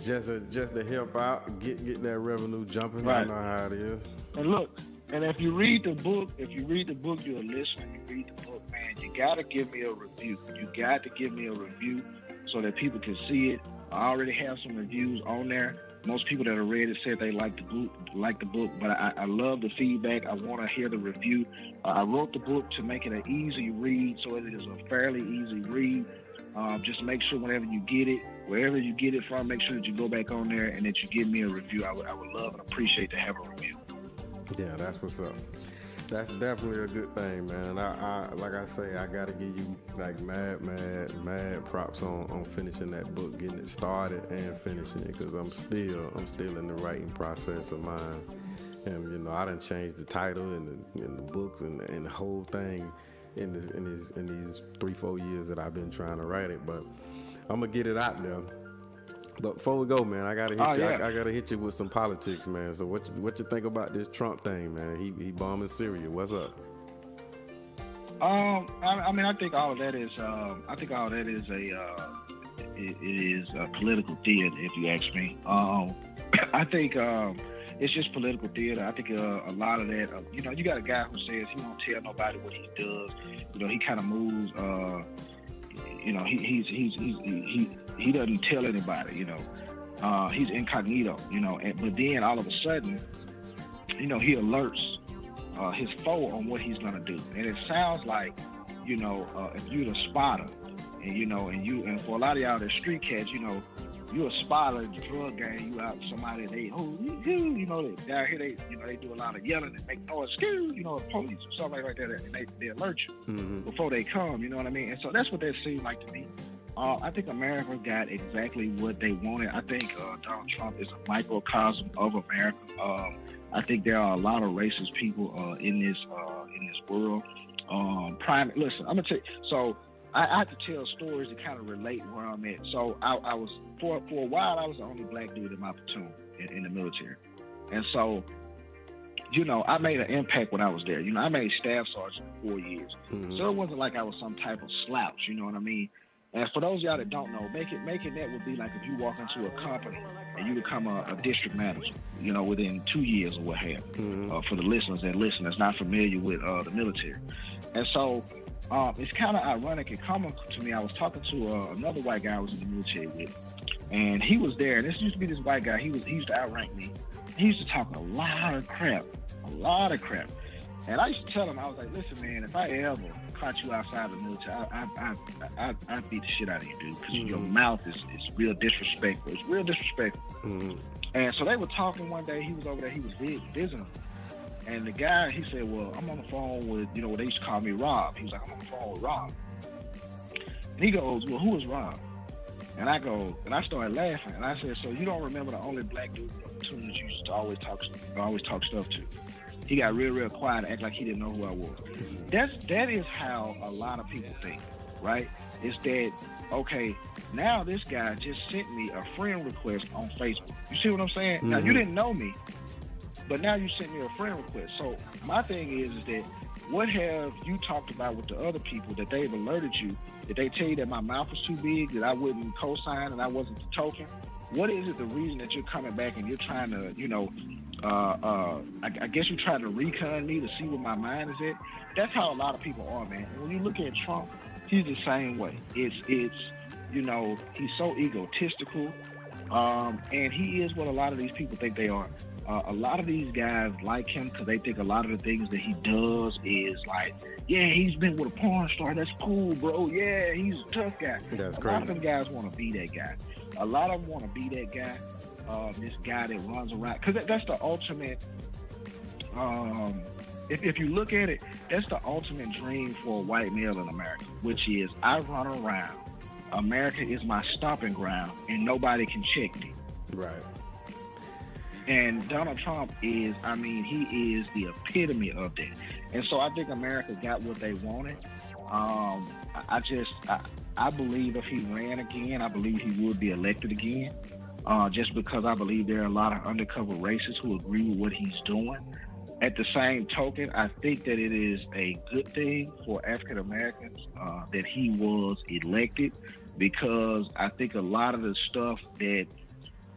just to, just to help out, get get that revenue jumping. Right. I know how it is. And look, and if you read the book, if you read the book, you're a listener. You read the book, man. You gotta give me a review. You got to give me a review so that people can see it. I already have some reviews on there. Most people that have read it said they like the book, like the book, but I, I love the feedback. I want to hear the review. Uh, I wrote the book to make it an easy read, so it is a fairly easy read. Um, just make sure whenever you get it, wherever you get it from, make sure that you go back on there and that you give me a review. I would, I would love and appreciate to have a review. Yeah, that's what's up. That's definitely a good thing, man. I, I like I say, I gotta give you like mad, mad, mad props on, on finishing that book, getting it started and finishing it, because I'm still I'm still in the writing process of mine. And you know, I didn't change the title and the, and the and, and the whole thing in this, in these in these three four years that I've been trying to write it. But I'm gonna get it out there. But before we go, man, I gotta hit oh, you. Yeah. I, I, gotta hit you with some politics, man. So what you, what you think about this Trump thing, man? He he bombing Syria. What's up? Um, I, I mean, I think all of that is. Um, I think all that is a. Uh, it, it is a political theater, if you ask me. Um, I think. Um, it's just political theater. I think uh, a lot of that, uh, you know, you got a guy who says he won't tell nobody what he does. You know, he kind of moves. Uh, you know, he, he's he's he's he he doesn't tell anybody. You know, uh, he's incognito. You know, and, but then all of a sudden, you know, he alerts uh, his foe on what he's gonna do, and it sounds like, you know, uh, if you're the spotter, and you know, and you and for a lot of y'all that street cats, you know, you a spotter in the drug gang, you out somebody they oh you, know they down here they you know they do a lot of yelling and make noise, Scoo, you know, police or something like that, and they, they alert you mm-hmm. before they come, you know what I mean? And so that's what that seemed like to me. Uh, I think America got exactly what they wanted. I think uh, Donald Trump is a microcosm of America. Um, I think there are a lot of racist people uh, in this uh, in this world. Um, prime, listen, I'm gonna tell you. So I, I have to tell stories to kind of relate where I'm at. So I, I, was for for a while I was the only black dude in my platoon in, in the military, and so you know I made an impact when I was there. You know I made staff sergeant for four years, mm-hmm. so it wasn't like I was some type of slouch. You know what I mean? And for those y'all that don't know, make it making that would be like if you walk into a company and you become a, a district manager, you know, within two years or what have. Mm-hmm. Uh, for the listeners that listen, that's not familiar with uh, the military, and so um, it's kind of ironic and common to me. I was talking to uh, another white guy I was in the military with, and he was there. And this used to be this white guy. He was he used to outrank me. He used to talk a lot of crap, a lot of crap. And I used to tell him, I was like, listen, man, if I ever caught you outside the military, I I I, I, I beat the shit out of you, dude, because Mhm. your mouth is, is real disrespectful. It's real disrespectful. Mhm. And so they were talking one day. He was over there. He was vi- visiting. And the guy, he said, "Well, I'm on the phone with you know they used to call me Rob." He was like, "I'm on the phone with Rob." And he goes, "Well, who is Rob?" And I go, and I started laughing. And I said, "So you don't remember the only black dude tunes you used to always talk always talk stuff to?" He got real, real quiet, and act like he didn't know who I was. That's that is how a lot of people think, right? It's that okay? Now this guy just sent me a friend request on Facebook. You see what I'm saying? Now you Mhm. didn't know me, but now you sent me a friend request. So my thing is, is that what have you talked about with the other people that they've alerted you? Did they tell you that my mouth was too big, that I wouldn't co-sign, and I wasn't the token? What is it the reason that you're coming back and you're trying to, you know, uh, uh, I, I guess you're trying to recon me to see where my mind is at? That's how a lot of people are, man. And when you look at Trump, he's the same way. It's it's you know he's so egotistical, um, and he is what a lot of these people think they are. Uh, a lot of these guys like him because they think a lot of the things that he does is like, yeah, he's been with a porn star. That's cool, bro. Yeah, he's a tough guy. That's a lot of them guys want to be that guy. A lot of them want to be that guy. Uh, this guy that runs around because that, that's the ultimate. Um, if, if you look at it, that's the ultimate dream for a white male in America, which is I run around. America is my stomping ground, and nobody can check me. Right. And Donald Trump is, I mean, he is the epitome of that. And so I think America got what they wanted. Um, I, I just, I, I believe if he ran again, I believe he would be elected again. Uh, just because I believe there are a lot of undercover racists who agree with what he's doing. At the same token, I think that it is a good thing for African Americans uh, that he was elected because I think a lot of the stuff that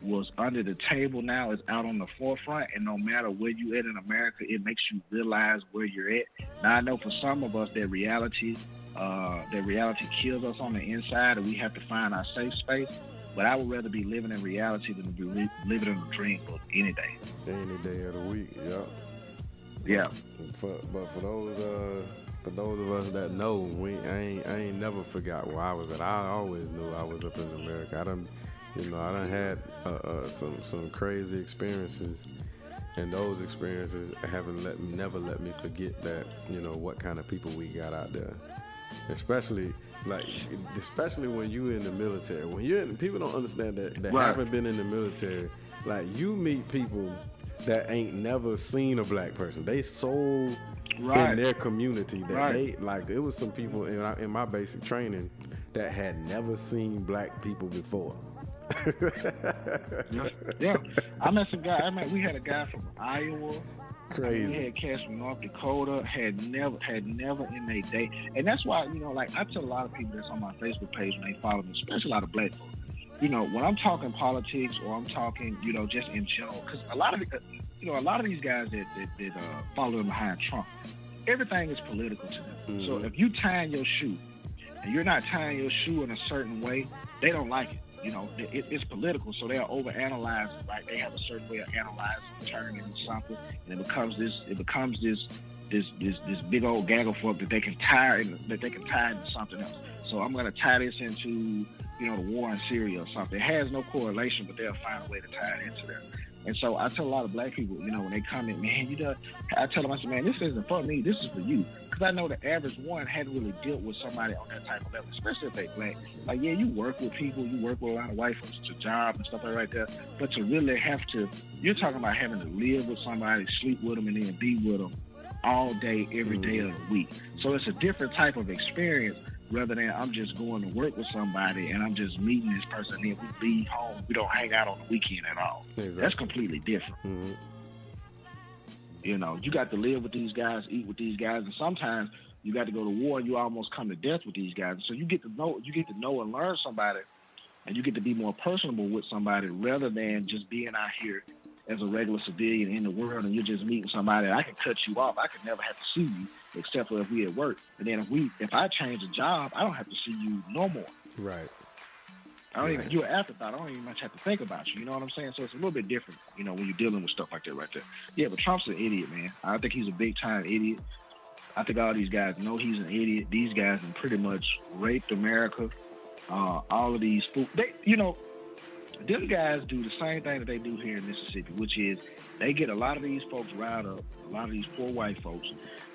was under the table now is out on the forefront and no matter where you at in America, it makes you realize where you're at. Now I know for some of us that reality uh, that reality kills us on the inside and we have to find our safe space. But I would rather be living in reality than be li- living in a dream book any day. Any day of the week. yeah. Yeah. For, but for those uh, for those of us that know, we I ain't I ain't never forgot where I was at. I always knew I was up in America. I done, you know, I done had uh, uh, some some crazy experiences, and those experiences haven't let never let me forget that you know what kind of people we got out there, especially. Like, especially when you in the military, when you're in, people don't understand that that Right. haven't been in the military. Like, you meet people that ain't never seen a black person. They so Right. in their community that Right. they like. It was some people in, in my basic training that had never seen black people before. Yeah. yeah. I met some guy. I met. We had a guy from Iowa. We had cats from North Dakota. Had never had never in their day, and that's why you know, like I tell a lot of people that's on my Facebook page when they follow me, especially a lot of black folks. You know, when I'm talking politics or I'm talking, you know, just in general, because a lot of you know, a lot of these guys that that, that uh, follow them behind Trump, everything is political to them. So Mhm. if you tying your shoe and you're not tying your shoe in a certain way, they don't like it. You know, it, it's political, so they'll overanalyze. it, Right? They have a certain way of analyzing, turning something, and it becomes this. It becomes this. This, this this big old gaggle fuck that they can tie in, that they can tie into something else. So I'm gonna tie this into you know the war in Syria or something. It has no correlation, but they'll find a way to tie it into there. And so I tell a lot of black people, you know, when they comment, man, you know, I tell them, I say, man, this isn't for me. This is for you. Because I know the average one hadn't really dealt with somebody on that type of level, especially if they black. Like, yeah, you work with people, you work with a lot of white folks to job and stuff like right there. But to really have to, you're talking about having to live with somebody, sleep with them, and then be with them all day, every mm-hmm. day of the week. So it's a different type of experience rather than I'm just going to work with somebody and I'm just meeting this person and then we leave home. We don't hang out on the weekend at all. That's completely different. Mhm. You know, you got to live with these guys, eat with these guys, and sometimes you got to go to war and you almost come to death with these guys. So you get to know, you get to know and learn somebody, and you get to be more personable with somebody rather than just being out here as a regular civilian in the world and you're just meeting somebody. I can cut you off. I can never have to see you except for if we at work. And then if we, if I change a job, I don't have to see you no more. Right. I don't even you're an afterthought. I don't even much have to think about you. You know what I'm saying? So it's a little bit different, you know, when you're dealing with stuff like that right there. Yeah, but Trump's an idiot, man. I think he's a big time idiot. I think all these guys know he's an idiot. These guys have pretty much raped America. Uh, all of these fools, they, you know, them guys do the same thing that they do here in Mississippi, which is they get a lot of these folks riled up, a lot of these poor white folks,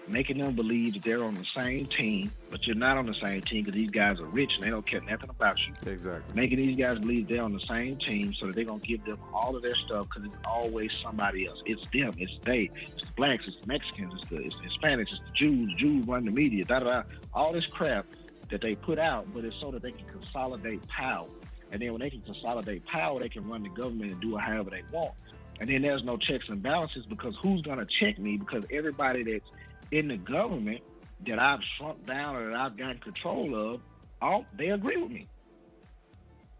making them believe that they're on the same team, but you're not on the same team because these guys are rich and they don't care nothing about you. Exactly. Making these guys believe they're on the same team so that they're going to give them all of their stuff because it's always somebody else. It's them, it's they, it's the blacks, it's the Mexicans, it's the, it's the Hispanics, it's the Jews, Jews run the media, da da da. All this crap that they put out, but it's so that they can consolidate power. And then when they can consolidate power, they can run the government and do it however they want. And then there's no checks and balances because who's going to check me? Because everybody that's in the government that I've shrunk down or that I've gotten control of, all they agree with me.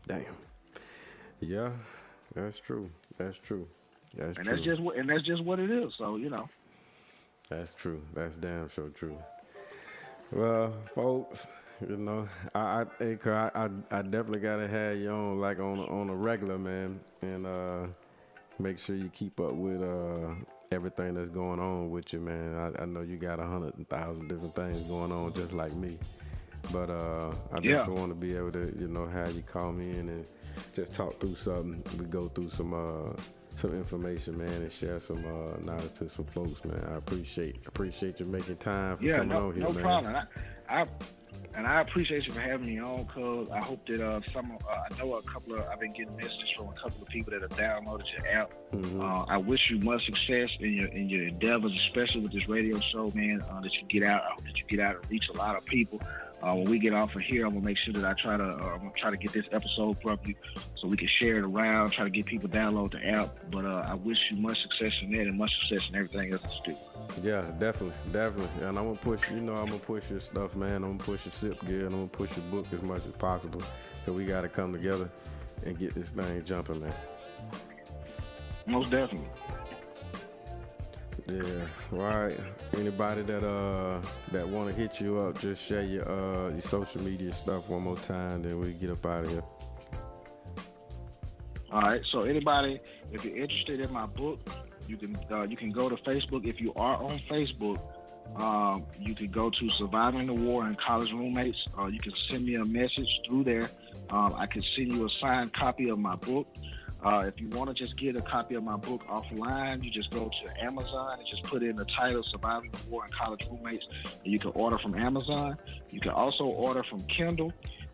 Damn. Yeah, that's true. That's true. That's and true. that's just what and that's just what it is. So you know. That's true. That's damn sure true. Well, folks, you know, I I, think I, I I definitely gotta have you on like on on a regular man, and uh, make sure you keep up with uh everything that's going on with you, man. I, I know you got a hundred thousand different things going on, just like me. But uh, I Yeah. definitely want to be able to, you know, have you call me in and just talk through something. We go through some uh, some information, man, and share some uh, knowledge to some folks, man. I appreciate appreciate you making time for Yeah, coming no, on here, no man. problem. I, I and I appreciate you for having me on, cuz I hope that uh, some uh, I know a couple of I've been getting messages from a couple of people that have downloaded your app. Mhm. Uh, I wish you much success in your in your endeavors, especially with this radio show, man. Uh, that you get out, I hope that you get out and reach a lot of people. Uh, when we get off of here, I'm gonna make sure that I try to uh, I'm gonna try to get this episode from you so we can share it around, try to get people download the app. But uh, I wish you much success in that and much success in everything else that you do. Yeah, definitely, definitely. And I'm gonna push, you know, I'm gonna push your stuff, man. I'm gonna push your sip gear and I'm gonna push your book as much as possible. Cause we gotta come together and get this thing jumping, man. Most definitely. Yeah. Right. Anybody that uh that wanna hit you up, just share your uh your social media stuff one more time, then we get up out of here. All right. So anybody, if you're interested in my book, you can uh, you can go to Facebook. If you are on Facebook, um, you can go to Surviving the War and College Roommates. Uh, you can send me a message through there. Um, I can send you a signed copy of my book. Uh, if you want to just get a copy of my book offline, you just go to Amazon and just put in the title Surviving the War and College Roommates, and you can order from Amazon. You can also order from Kindle.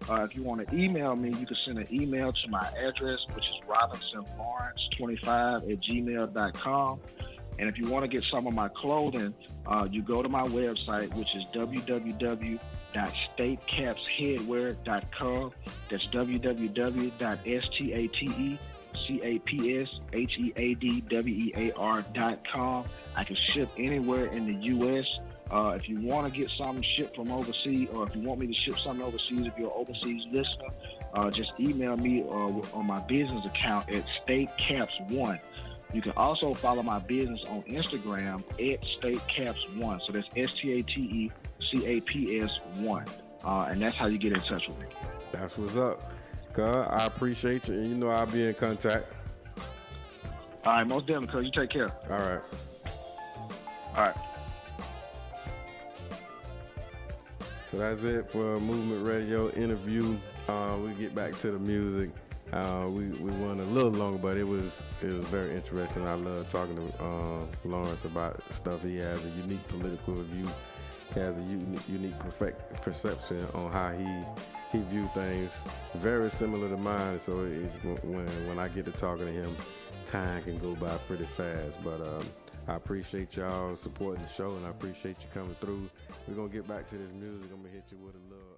Uh, if you want to email me, you can send an email to my address, which is robinsonlawrence25 at gmail.com. And if you want to get some of my clothing, uh, you go to my website, which is www.statecapsheadwear.com. That's www.statecapsheadwear.com. I can ship anywhere in the U.S. Uh, if you want to get something shipped from overseas, or if you want me to ship something overseas, if you're an overseas listener, uh, just email me uh, on my business account at StateCaps1. You can also follow my business on Instagram at StateCaps1. So that's S T A T E C A P S 1. Uh, and that's how you get in touch with me. That's what's up. Cuz I appreciate you and you know I'll be in contact. All right, most definitely, cuz you take care. All right. All right. So that's it for Movement Radio interview. Uh, we get back to the music. Uh, we we went a little longer, but it was it was very interesting. I love talking to uh, Lawrence about stuff. He has a unique political view. He has a unique, unique perfect perception on how he he view things. Very similar to mine. So it's when when I get to talking to him, time can go by pretty fast. But um, I appreciate y'all supporting the show, and I appreciate you coming through. We're gonna get back to this music. I'm gonna hit you with a little.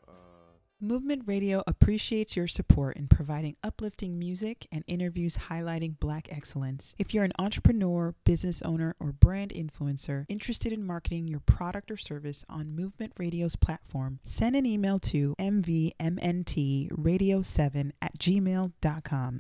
Movement Radio appreciates your support in providing uplifting music and interviews highlighting Black excellence. If you're an entrepreneur, business owner, or brand influencer interested in marketing your product or service on Movement Radio's platform, send an email to mvmntradio7 at gmail.com.